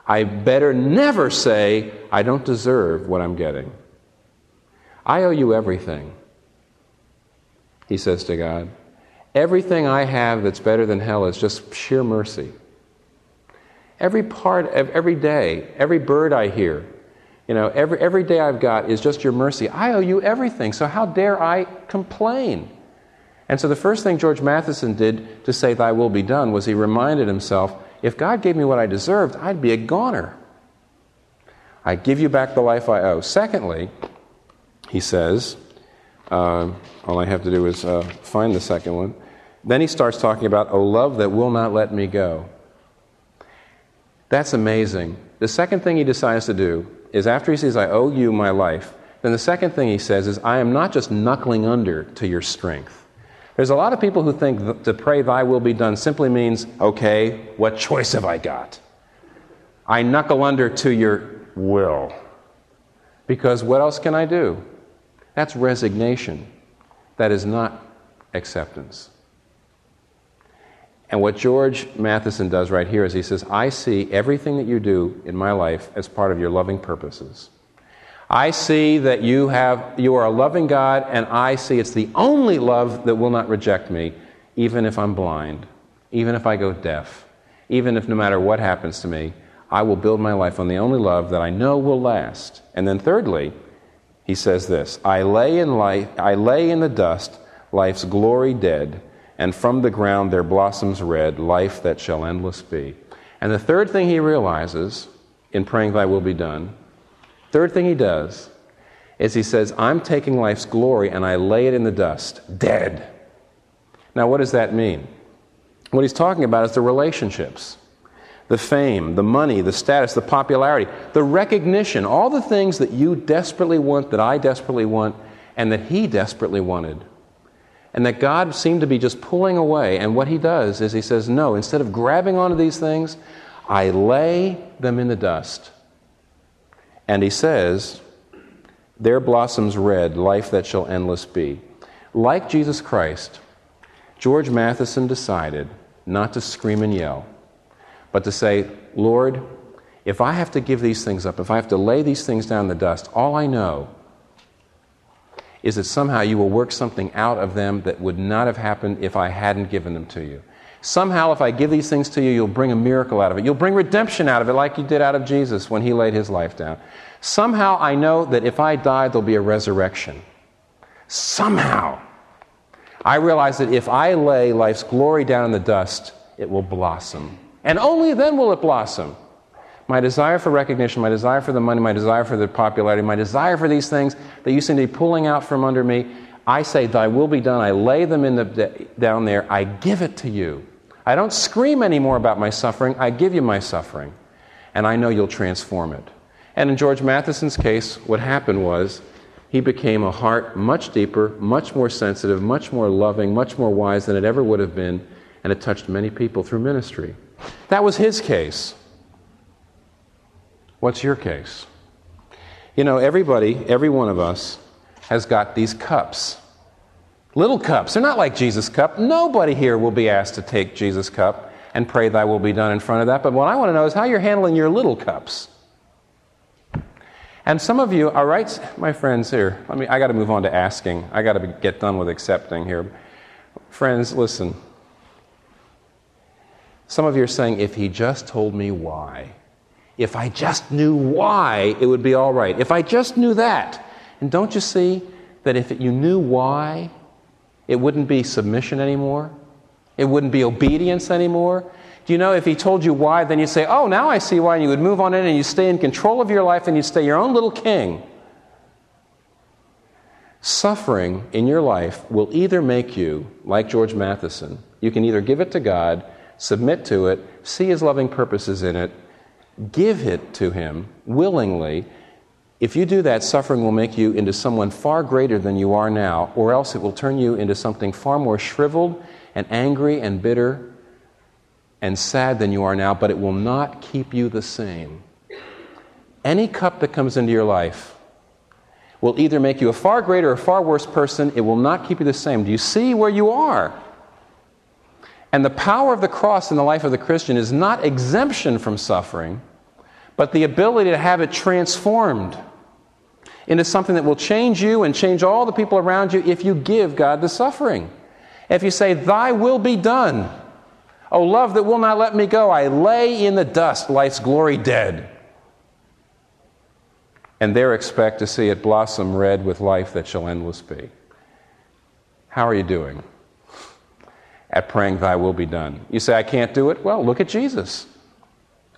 I better never say, I don't deserve what I'm getting. I owe you everything, he says to God. Everything I have that's better than hell is just sheer mercy. Every part of every day, every bird I hear, you know, every, every day I've got is just your mercy. I owe you everything, so how dare I complain? And so the first thing George Matheson did to say, Thy will be done, was he reminded himself if God gave me what I deserved, I'd be a goner. I give you back the life I owe. Secondly, he says, uh, all I have to do is uh, find the second one. Then he starts talking about, Oh, love that will not let me go. That's amazing. The second thing he decides to do is after he says, I owe you my life, then the second thing he says is, I am not just knuckling under to your strength. There's a lot of people who think th- to pray, Thy will be done, simply means, okay, what choice have I got? I knuckle under to your will. Because what else can I do? That's resignation. That is not acceptance. And what George Matheson does right here is he says, I see everything that you do in my life as part of your loving purposes. I see that you have you are a loving God, and I see it's the only love that will not reject me, even if I'm blind, even if I go deaf, even if no matter what happens to me, I will build my life on the only love that I know will last. And then thirdly, he says this I lay in life I lay in the dust life's glory dead, and from the ground there blossoms red, life that shall endless be. And the third thing he realizes in praying thy will be done Third thing he does is he says, I'm taking life's glory and I lay it in the dust, dead. Now, what does that mean? What he's talking about is the relationships, the fame, the money, the status, the popularity, the recognition, all the things that you desperately want, that I desperately want, and that he desperately wanted. And that God seemed to be just pulling away. And what he does is he says, No, instead of grabbing onto these things, I lay them in the dust. And he says, There blossoms red, life that shall endless be. Like Jesus Christ, George Matheson decided not to scream and yell, but to say, Lord, if I have to give these things up, if I have to lay these things down in the dust, all I know is that somehow you will work something out of them that would not have happened if I hadn't given them to you. Somehow, if I give these things to you, you'll bring a miracle out of it. You'll bring redemption out of it, like you did out of Jesus when he laid his life down. Somehow, I know that if I die, there'll be a resurrection. Somehow. I realize that if I lay life's glory down in the dust, it will blossom. And only then will it blossom. My desire for recognition, my desire for the money, my desire for the popularity, my desire for these things that you seem to be pulling out from under me, I say, Thy will be done. I lay them in the, down there. I give it to you. I don't scream anymore about my suffering. I give you my suffering. And I know you'll transform it. And in George Matheson's case, what happened was he became a heart much deeper, much more sensitive, much more loving, much more wise than it ever would have been, and it touched many people through ministry. That was his case. What's your case? You know, everybody, every one of us, has got these cups. Little cups. They're not like Jesus' cup. Nobody here will be asked to take Jesus' cup and pray thy will be done in front of that. But what I want to know is how you're handling your little cups. And some of you, all right, my friends here, let me, I got to move on to asking. I got to get done with accepting here. Friends, listen. Some of you are saying, if he just told me why, if I just knew why, it would be all right. If I just knew that. And don't you see that if you knew why, it wouldn't be submission anymore? It wouldn't be obedience anymore? Do you know if he told you why, then you'd say, Oh, now I see why, and you would move on in and you stay in control of your life and you'd stay your own little king. Suffering in your life will either make you, like George Matheson, you can either give it to God, submit to it, see his loving purposes in it, give it to him willingly. If you do that, suffering will make you into someone far greater than you are now, or else it will turn you into something far more shriveled and angry and bitter and sad than you are now, but it will not keep you the same. Any cup that comes into your life will either make you a far greater or far worse person. It will not keep you the same. Do you see where you are? And the power of the cross in the life of the Christian is not exemption from suffering, but the ability to have it transformed into something that will change you and change all the people around you if you give God the suffering. If you say, Thy will be done. O love that will not let me go, I lay in the dust, life's glory dead and there expect to see it blossom red with life that shall endless be. How are you doing at praying, Thy will be done? You say, I can't do it? Well, look at Jesus.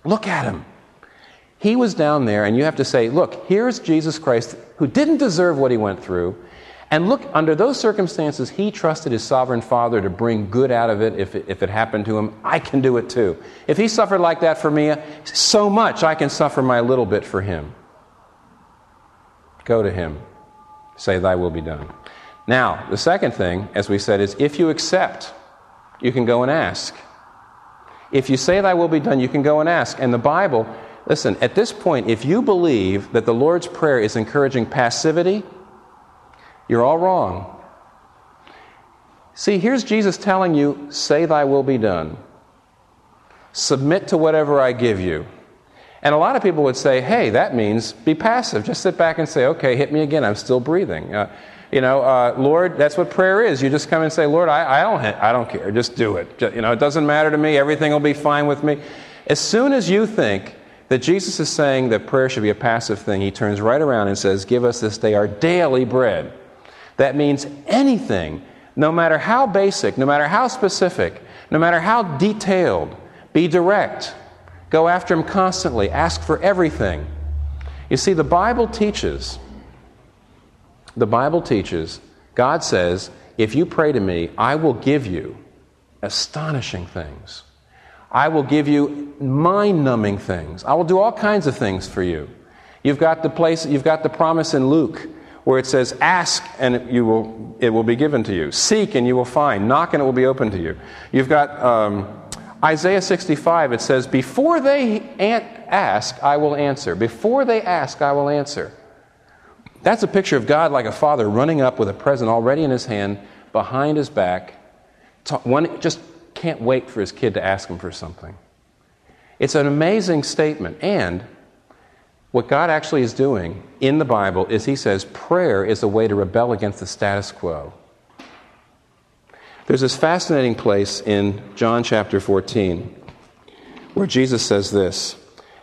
Look at him. He was down there, and you have to say, Look, here's Jesus Christ who didn't deserve what he went through. And look, under those circumstances, he trusted his sovereign Father to bring good out of it if, it if it happened to him. I can do it too. If he suffered like that for me, so much I can suffer my little bit for him. Go to him. Say, Thy will be done. Now, the second thing, as we said, is if you accept, you can go and ask. If you say, Thy will be done, you can go and ask. And the Bible, listen, at this point, if you believe that the Lord's Prayer is encouraging passivity, you're all wrong. See, here's Jesus telling you, Say, Thy will be done. Submit to whatever I give you. And a lot of people would say, hey, that means be passive. Just sit back and say, okay, hit me again. I'm still breathing. Uh, you know, uh, Lord, that's what prayer is. You just come and say, Lord, I, I, don't, I don't care. Just do it. Just, you know, it doesn't matter to me. Everything will be fine with me. As soon as you think that Jesus is saying that prayer should be a passive thing, he turns right around and says, Give us this day our daily bread. That means anything, no matter how basic, no matter how specific, no matter how detailed, be direct. Go after him constantly. Ask for everything. You see, the Bible teaches, the Bible teaches, God says, if you pray to me, I will give you astonishing things. I will give you mind numbing things. I will do all kinds of things for you. You've got the place, you've got the promise in Luke where it says, Ask and you will, it will be given to you. Seek and you will find. Knock and it will be open to you. You've got um, Isaiah 65, it says, Before they ask, I will answer. Before they ask, I will answer. That's a picture of God like a father running up with a present already in his hand, behind his back. One just can't wait for his kid to ask him for something. It's an amazing statement. And what God actually is doing in the Bible is He says prayer is a way to rebel against the status quo. There's this fascinating place in John chapter 14 where Jesus says this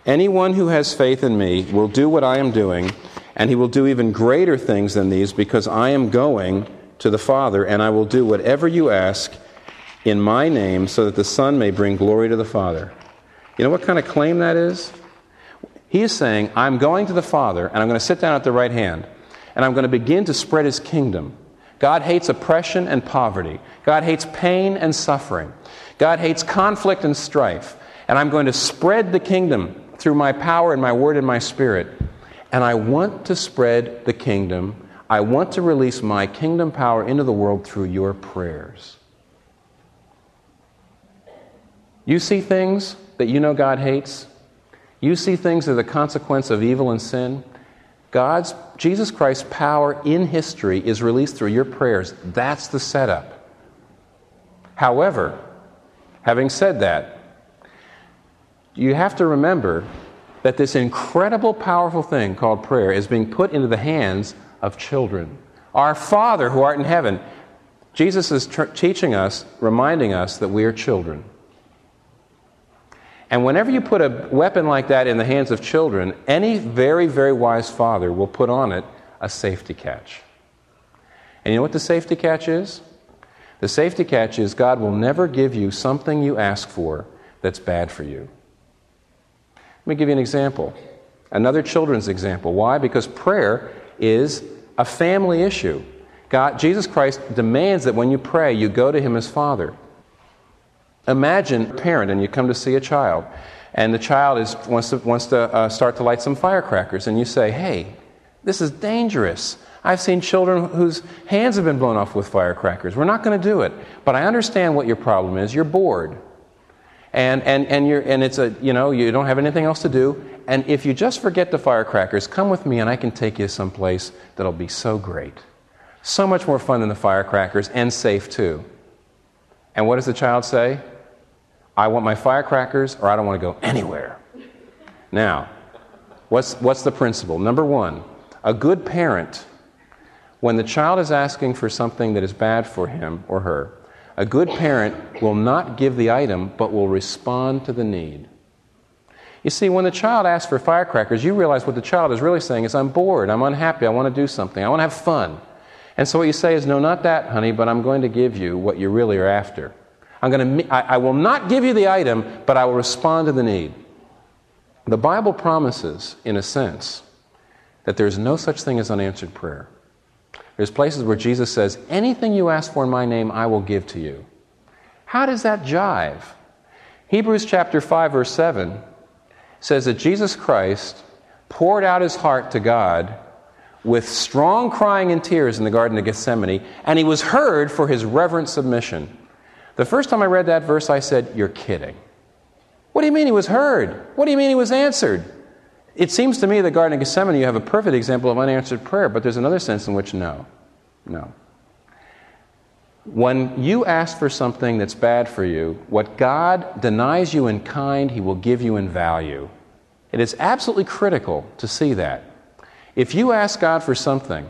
Anyone who has faith in me will do what I am doing, and he will do even greater things than these because I am going to the Father, and I will do whatever you ask in my name so that the Son may bring glory to the Father. You know what kind of claim that is? He is saying, I'm going to the Father, and I'm going to sit down at the right hand, and I'm going to begin to spread his kingdom. God hates oppression and poverty. God hates pain and suffering. God hates conflict and strife. And I'm going to spread the kingdom through my power and my word and my spirit. And I want to spread the kingdom. I want to release my kingdom power into the world through your prayers. You see things that you know God hates. You see things that are the consequence of evil and sin. God's, Jesus Christ's power in history is released through your prayers. That's the setup. However, having said that, you have to remember that this incredible, powerful thing called prayer is being put into the hands of children. Our Father who art in heaven. Jesus is teaching us, reminding us that we are children. And whenever you put a weapon like that in the hands of children, any very, very wise father will put on it a safety catch. And you know what the safety catch is? The safety catch is God will never give you something you ask for that's bad for you. Let me give you an example. Another children's example. Why? Because prayer is a family issue. God, Jesus Christ demands that when you pray, you go to Him as Father. Imagine a parent and you come to see a child, and the child is, wants to, wants to uh, start to light some firecrackers, and you say, Hey, this is dangerous. I've seen children whose hands have been blown off with firecrackers. We're not going to do it. But I understand what your problem is. You're bored. And, and, and, you're, and it's a, you know, you don't have anything else to do. And if you just forget the firecrackers, come with me and I can take you someplace that'll be so great. So much more fun than the firecrackers and safe too. And what does the child say? I want my firecrackers or I don't want to go anywhere. Now, what's, what's the principle? Number one, a good parent, when the child is asking for something that is bad for him or her, a good parent will not give the item but will respond to the need. You see, when the child asks for firecrackers, you realize what the child is really saying is, I'm bored, I'm unhappy, I want to do something, I want to have fun. And so what you say is, No, not that, honey, but I'm going to give you what you really are after. I'm going to, I, I will not give you the item, but I will respond to the need. The Bible promises, in a sense, that there's no such thing as unanswered prayer. There's places where Jesus says, Anything you ask for in my name, I will give to you. How does that jive? Hebrews chapter 5, verse 7 says that Jesus Christ poured out his heart to God with strong crying and tears in the Garden of Gethsemane, and he was heard for his reverent submission. The first time I read that verse, I said, You're kidding. What do you mean he was heard? What do you mean he was answered? It seems to me the Garden of Gethsemane, you have a perfect example of unanswered prayer, but there's another sense in which no. No. When you ask for something that's bad for you, what God denies you in kind, He will give you in value. It is absolutely critical to see that. If you ask God for something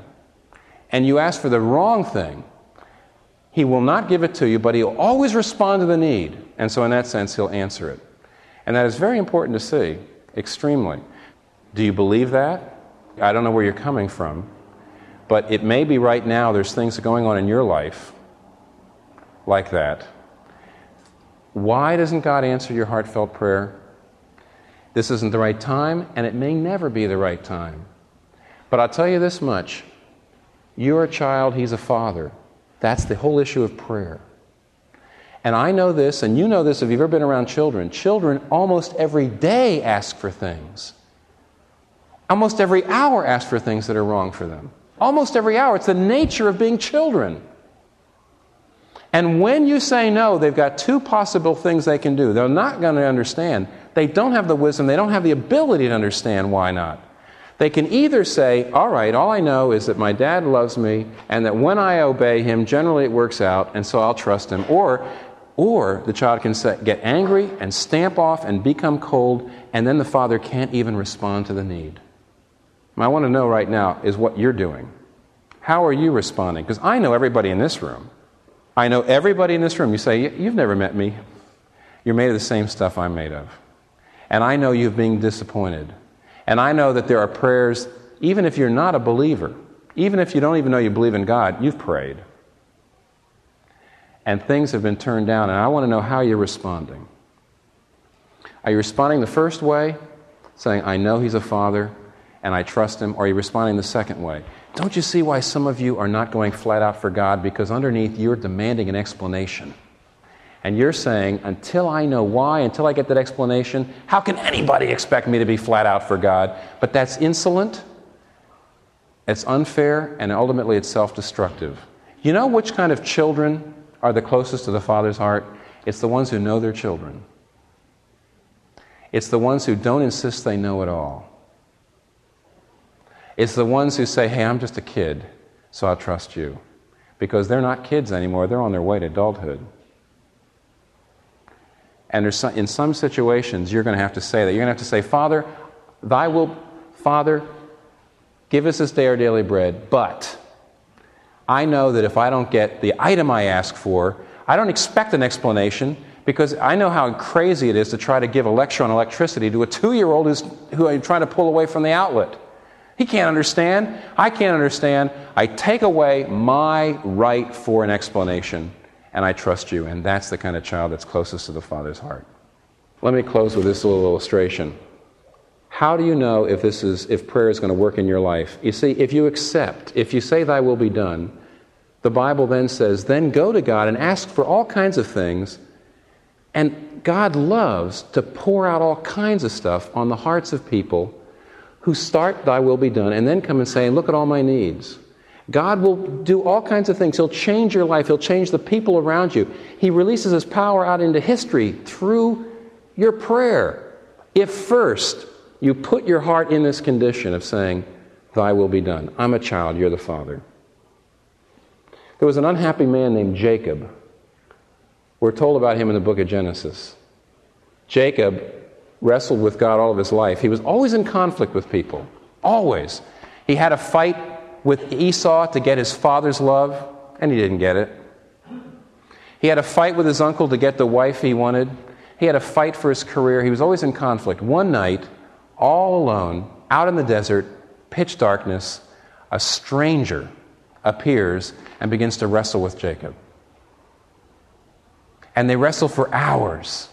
and you ask for the wrong thing, He will not give it to you, but He'll always respond to the need. And so, in that sense, He'll answer it. And that is very important to see, extremely. Do you believe that? I don't know where you're coming from, but it may be right now there's things going on in your life like that. Why doesn't God answer your heartfelt prayer? This isn't the right time, and it may never be the right time. But I'll tell you this much you're a child, He's a father. That's the whole issue of prayer. And I know this, and you know this if you've ever been around children. Children almost every day ask for things. Almost every hour ask for things that are wrong for them. Almost every hour. It's the nature of being children. And when you say no, they've got two possible things they can do. They're not going to understand. They don't have the wisdom, they don't have the ability to understand why not. They can either say, All right, all I know is that my dad loves me, and that when I obey him, generally it works out, and so I'll trust him. Or, or the child can get angry and stamp off and become cold, and then the father can't even respond to the need. I want to know right now is what you're doing. How are you responding? Because I know everybody in this room. I know everybody in this room. You say, You've never met me. You're made of the same stuff I'm made of. And I know you've been disappointed. And I know that there are prayers, even if you're not a believer, even if you don't even know you believe in God, you've prayed. And things have been turned down, and I want to know how you're responding. Are you responding the first way, saying, I know He's a Father and I trust Him? Or are you responding the second way? Don't you see why some of you are not going flat out for God? Because underneath you're demanding an explanation. And you're saying, until I know why, until I get that explanation, how can anybody expect me to be flat out for God? But that's insolent, it's unfair, and ultimately it's self destructive. You know which kind of children are the closest to the Father's heart? It's the ones who know their children. It's the ones who don't insist they know it all. It's the ones who say, hey, I'm just a kid, so I'll trust you. Because they're not kids anymore, they're on their way to adulthood. And in some situations, you're going to have to say that. You're going to have to say, Father, Thy will, Father, give us this day our daily bread, but I know that if I don't get the item I ask for, I don't expect an explanation because I know how crazy it is to try to give a lecture on electricity to a two year old who I'm trying to pull away from the outlet. He can't understand. I can't understand. I take away my right for an explanation, and I trust you. And that's the kind of child that's closest to the Father's heart. Let me close with this little illustration. How do you know if this is if prayer is going to work in your life? You see, if you accept, if you say thy will be done, the Bible then says, then go to God and ask for all kinds of things. And God loves to pour out all kinds of stuff on the hearts of people who start thy will be done and then come and say, look at all my needs. God will do all kinds of things. He'll change your life. He'll change the people around you. He releases his power out into history through your prayer. If first you put your heart in this condition of saying, Thy will be done. I'm a child, you're the father. There was an unhappy man named Jacob. We're told about him in the book of Genesis. Jacob wrestled with God all of his life. He was always in conflict with people, always. He had a fight with Esau to get his father's love, and he didn't get it. He had a fight with his uncle to get the wife he wanted. He had a fight for his career. He was always in conflict. One night, all alone, out in the desert, pitch darkness, a stranger appears and begins to wrestle with Jacob. And they wrestle for hours.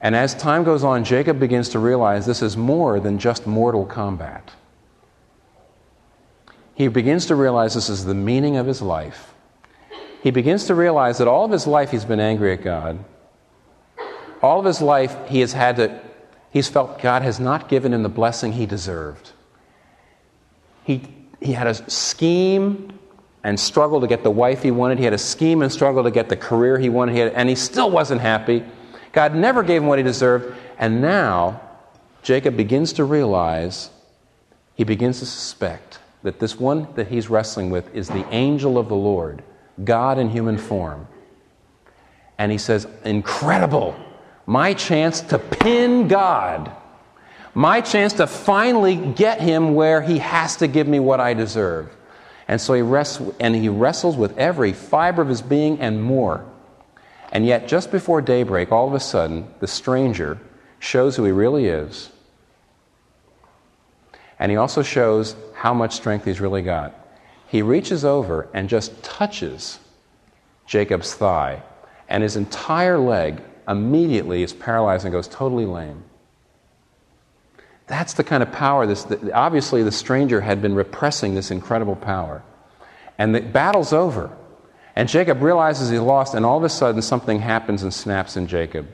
And as time goes on, Jacob begins to realize this is more than just mortal combat. He begins to realize this is the meaning of his life. He begins to realize that all of his life he's been angry at God. All of his life he has had to, he's felt God has not given him the blessing he deserved. He, he had a scheme and struggle to get the wife he wanted. He had a scheme and struggle to get the career he wanted, he had, and he still wasn't happy. God never gave him what he deserved. And now, Jacob begins to realize, he begins to suspect that this one that he's wrestling with is the angel of the Lord, God in human form. And he says, Incredible! My chance to pin God. My chance to finally get him where he has to give me what I deserve. And so he rests, and he wrestles with every fiber of his being and more. And yet, just before daybreak, all of a sudden, the stranger shows who he really is. And he also shows how much strength he's really got. He reaches over and just touches Jacob's thigh, and his entire leg immediately is paralyzed and goes totally lame. That's the kind of power this obviously the stranger had been repressing this incredible power. And the battle's over. And Jacob realizes he's lost, and all of a sudden something happens and snaps in Jacob,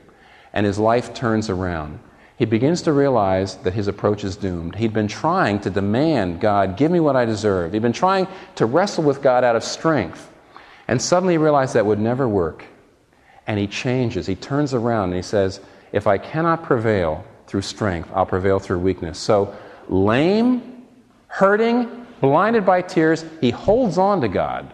and his life turns around. He begins to realize that his approach is doomed. He'd been trying to demand, God, give me what I deserve. He'd been trying to wrestle with God out of strength. And suddenly he realized that would never work. And he changes. He turns around and he says, If I cannot prevail through strength, I'll prevail through weakness. So, lame, hurting, blinded by tears, he holds on to God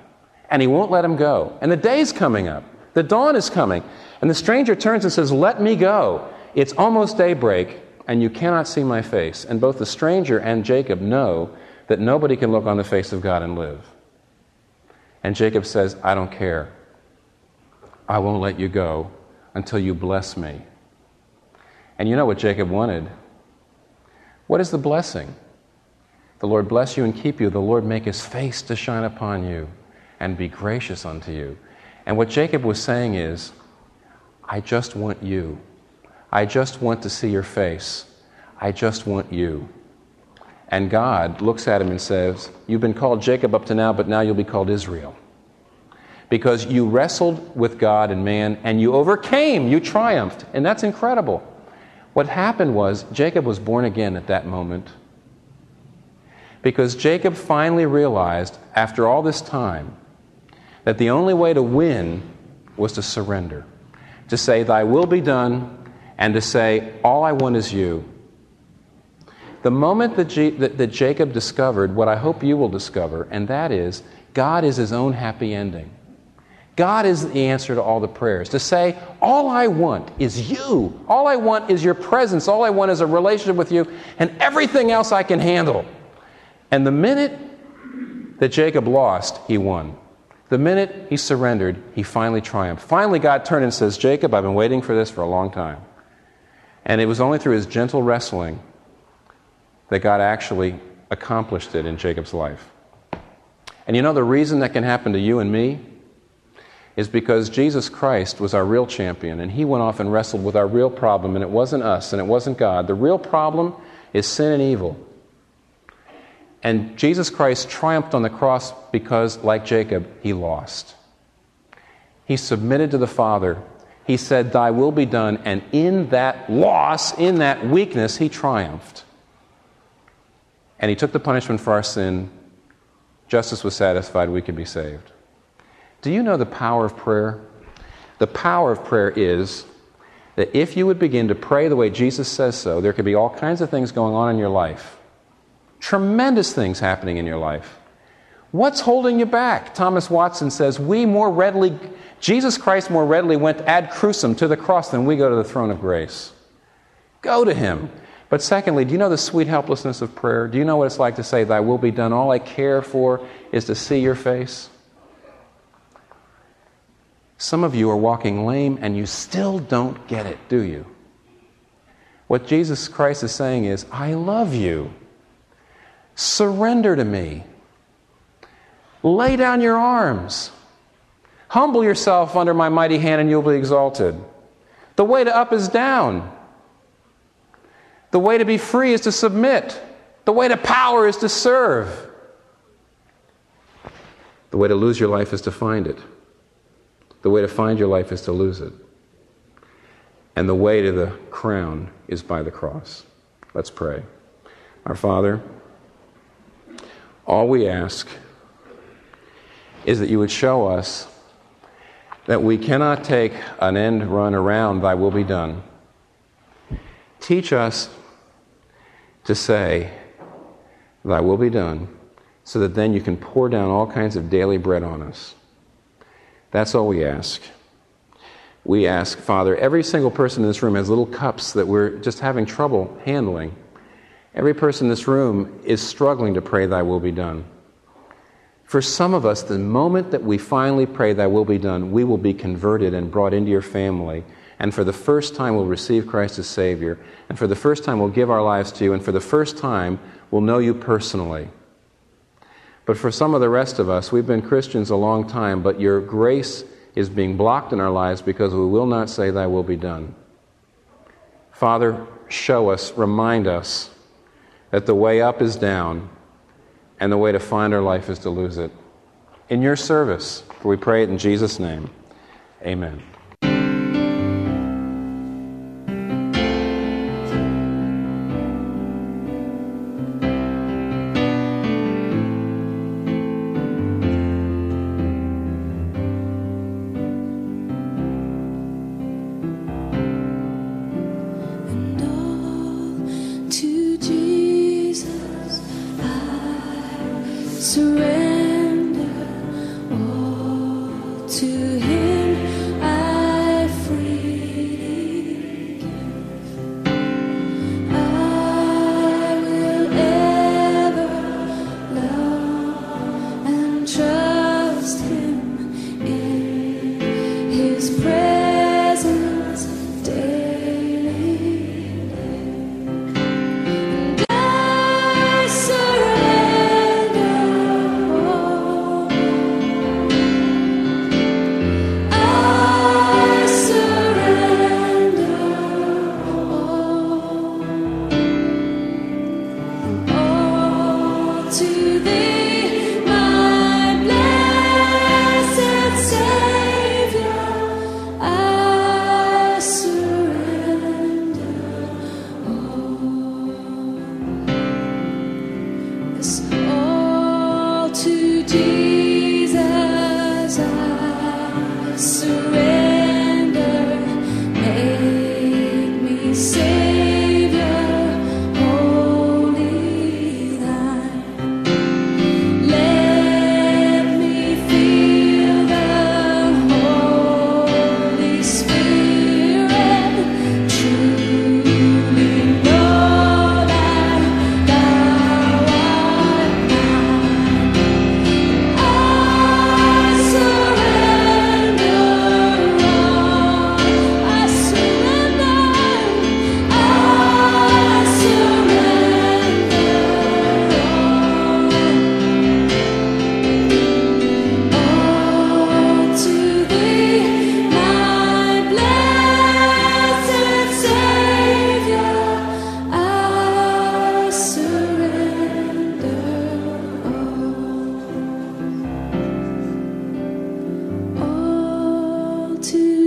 and he won't let him go. And the day's coming up, the dawn is coming. And the stranger turns and says, Let me go. It's almost daybreak, and you cannot see my face. And both the stranger and Jacob know that nobody can look on the face of God and live. And Jacob says, I don't care. I won't let you go until you bless me. And you know what Jacob wanted? What is the blessing? The Lord bless you and keep you. The Lord make his face to shine upon you and be gracious unto you. And what Jacob was saying is, I just want you. I just want to see your face. I just want you. And God looks at him and says, You've been called Jacob up to now, but now you'll be called Israel. Because you wrestled with God and man, and you overcame, you triumphed. And that's incredible. What happened was, Jacob was born again at that moment. Because Jacob finally realized, after all this time, that the only way to win was to surrender, to say, Thy will be done, and to say, All I want is you. The moment that, G- that, that Jacob discovered what I hope you will discover, and that is, God is his own happy ending. God is the answer to all the prayers. To say, all I want is you. All I want is your presence. All I want is a relationship with you, and everything else I can handle. And the minute that Jacob lost, he won. The minute he surrendered, he finally triumphed. Finally, God turned and says, Jacob, I've been waiting for this for a long time. And it was only through his gentle wrestling that God actually accomplished it in Jacob's life. And you know the reason that can happen to you and me is because Jesus Christ was our real champion and he went off and wrestled with our real problem and it wasn't us and it wasn't God. The real problem is sin and evil. And Jesus Christ triumphed on the cross because, like Jacob, he lost. He submitted to the Father. He said, Thy will be done. And in that loss, in that weakness, he triumphed. And he took the punishment for our sin. Justice was satisfied. We could be saved. Do you know the power of prayer? The power of prayer is that if you would begin to pray the way Jesus says so, there could be all kinds of things going on in your life. Tremendous things happening in your life. What's holding you back? Thomas Watson says, We more readily, Jesus Christ more readily went ad crucem to the cross than we go to the throne of grace. Go to him. But secondly, do you know the sweet helplessness of prayer? Do you know what it's like to say, Thy will be done? All I care for is to see your face? Some of you are walking lame and you still don't get it, do you? What Jesus Christ is saying is, I love you. Surrender to me. Lay down your arms. Humble yourself under my mighty hand and you'll be exalted. The way to up is down. The way to be free is to submit. The way to power is to serve. The way to lose your life is to find it. The way to find your life is to lose it. And the way to the crown is by the cross. Let's pray. Our Father, all we ask is that you would show us that we cannot take an end run around, thy will be done. Teach us to say, thy will be done, so that then you can pour down all kinds of daily bread on us. That's all we ask. We ask, Father, every single person in this room has little cups that we're just having trouble handling. Every person in this room is struggling to pray, Thy will be done. For some of us, the moment that we finally pray, Thy will be done, we will be converted and brought into your family. And for the first time, we'll receive Christ as Savior. And for the first time, we'll give our lives to you. And for the first time, we'll know you personally. But for some of the rest of us, we've been Christians a long time, but your grace is being blocked in our lives because we will not say, Thy will be done. Father, show us, remind us that the way up is down, and the way to find our life is to lose it. In your service, we pray it in Jesus' name. Amen.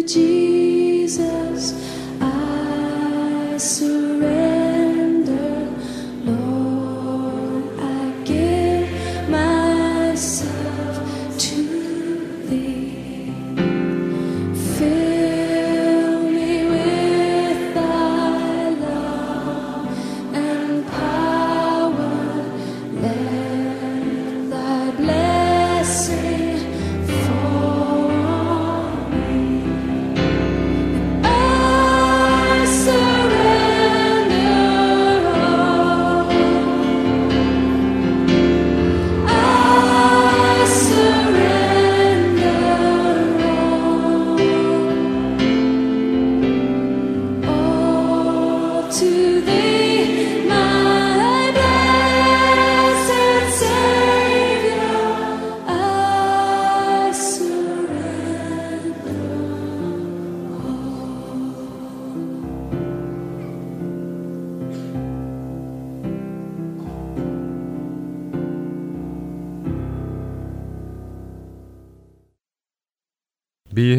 Jesus.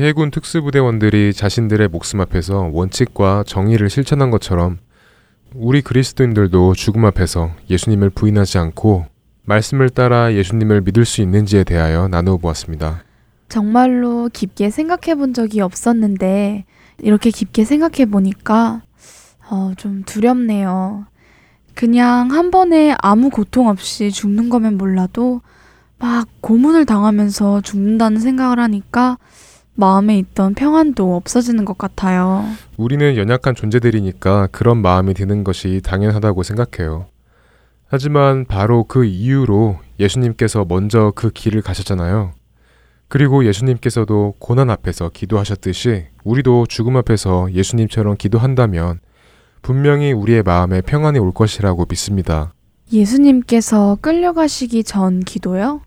해군 특수부대원들이 자신들의 목숨 앞에서 원칙과 정의를 실천한 것처럼 우리 그리스도인들도 죽음 앞에서 예수님을 부인하지 않고 말씀을 따라 예수님을 믿을 수 있는지에 대하여 나누어 보았습니다. 정말로 깊게 생각해 본 적이 없었는데 이렇게 깊게 생각해 보니까 어, 좀 두렵네요. 그냥 한 번에 아무 고통 없이 죽는 거면 몰라도 막 고문을 당하면서 죽는다는 생각을 하니까 마음에 있던 평안도 없어지는 것 같아요. 우리는 연약한 존재들이니까 그런 마음이 드는 것이 당연하다고 생각해요. 하지만 바로 그 이유로 예수님께서 먼저 그 길을 가셨잖아요. 그리고 예수님께서도 고난 앞에서 기도하셨듯이 우리도 죽음 앞에서 예수님처럼 기도한다면 분명히 우리의 마음에 평안이 올 것이라고 믿습니다. 예수님께서 끌려가시기 전 기도요?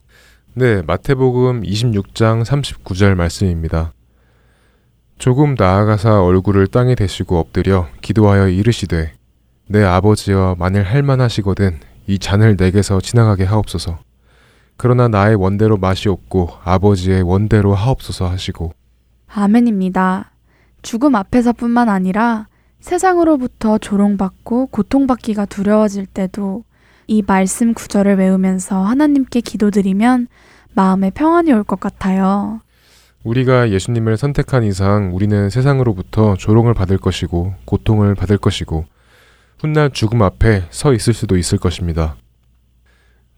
네, 마태복음 26장 39절 말씀입니다. 조금 나아가사 얼굴을 땅에 대시고 엎드려 기도하여 이르시되 내 아버지여 만일 할 만하시거든 이 잔을 내게서 지나가게 하옵소서. 그러나 나의 원대로 맛이 없고 아버지의 원대로 하옵소서 하시고 아멘입니다. 죽음 앞에서뿐만 아니라 세상으로부터 조롱받고 고통받기가 두려워질 때도 이 말씀 구절을 외우면서 하나님께 기도드리면 마음에 평안이 올 것 같아요. 우리가 예수님을 선택한 이상 우리는 세상으로부터 조롱을 받을 것이고 고통을 받을 것이고 훗날 죽음 앞에 서 있을 수도 있을 것입니다.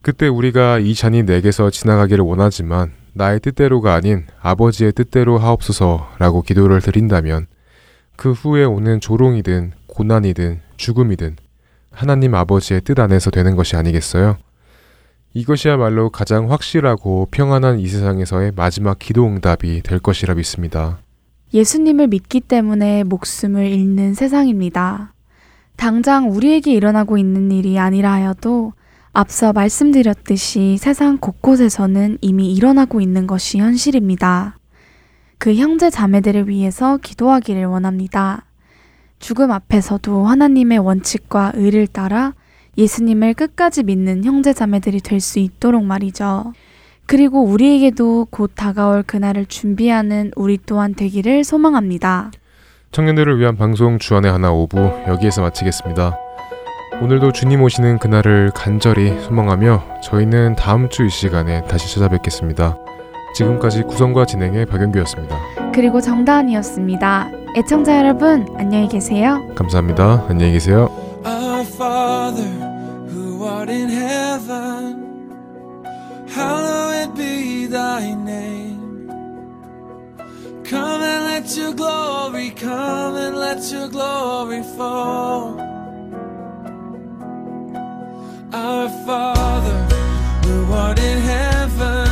그때 우리가 이 잔이 내게서 지나가기를 원하지만 나의 뜻대로가 아닌 아버지의 뜻대로 하옵소서라고 기도를 드린다면 그 후에 오는 조롱이든 고난이든 죽음이든 하나님 아버지의 뜻 안에서 되는 것이 아니겠어요? 이것이야말로 가장 확실하고 평안한 이 세상에서의 마지막 기도 응답이 될 것이라 믿습니다. 예수님을 믿기 때문에 목숨을 잃는 세상입니다. 당장 우리에게 일어나고 있는 일이 아니라 하여도 앞서 말씀드렸듯이 세상 곳곳에서는 이미 일어나고 있는 것이 현실입니다. 그 형제 자매들을 위해서 기도하기를 원합니다. 죽음 앞에서도 하나님의 원칙과 의를 따라 예수님을 끝까지 믿는 형제 자매들이 될 수 있도록 말이죠. 그리고 우리에게도 곧 다가올 그날을 준비하는 우리 또한 되기를 소망합니다. 청년들을 위한 방송 주안의 하나 오부 여기에서 마치겠습니다. 오늘도 주님 오시는 그날을 간절히 소망하며 저희는 다음 주 이 시간에 다시 찾아뵙겠습니다. 지금까지 구성과 진행의 박영규였습니다. 그리고 정다은이었습니다. 애청자 여러분, 안녕히 계세요. 감사합니다. 안녕히 계세요. Our Father, who art in heaven, hallowed be thy name. Come and let your glory, come and let your glory fall. Our Father, who art in heaven,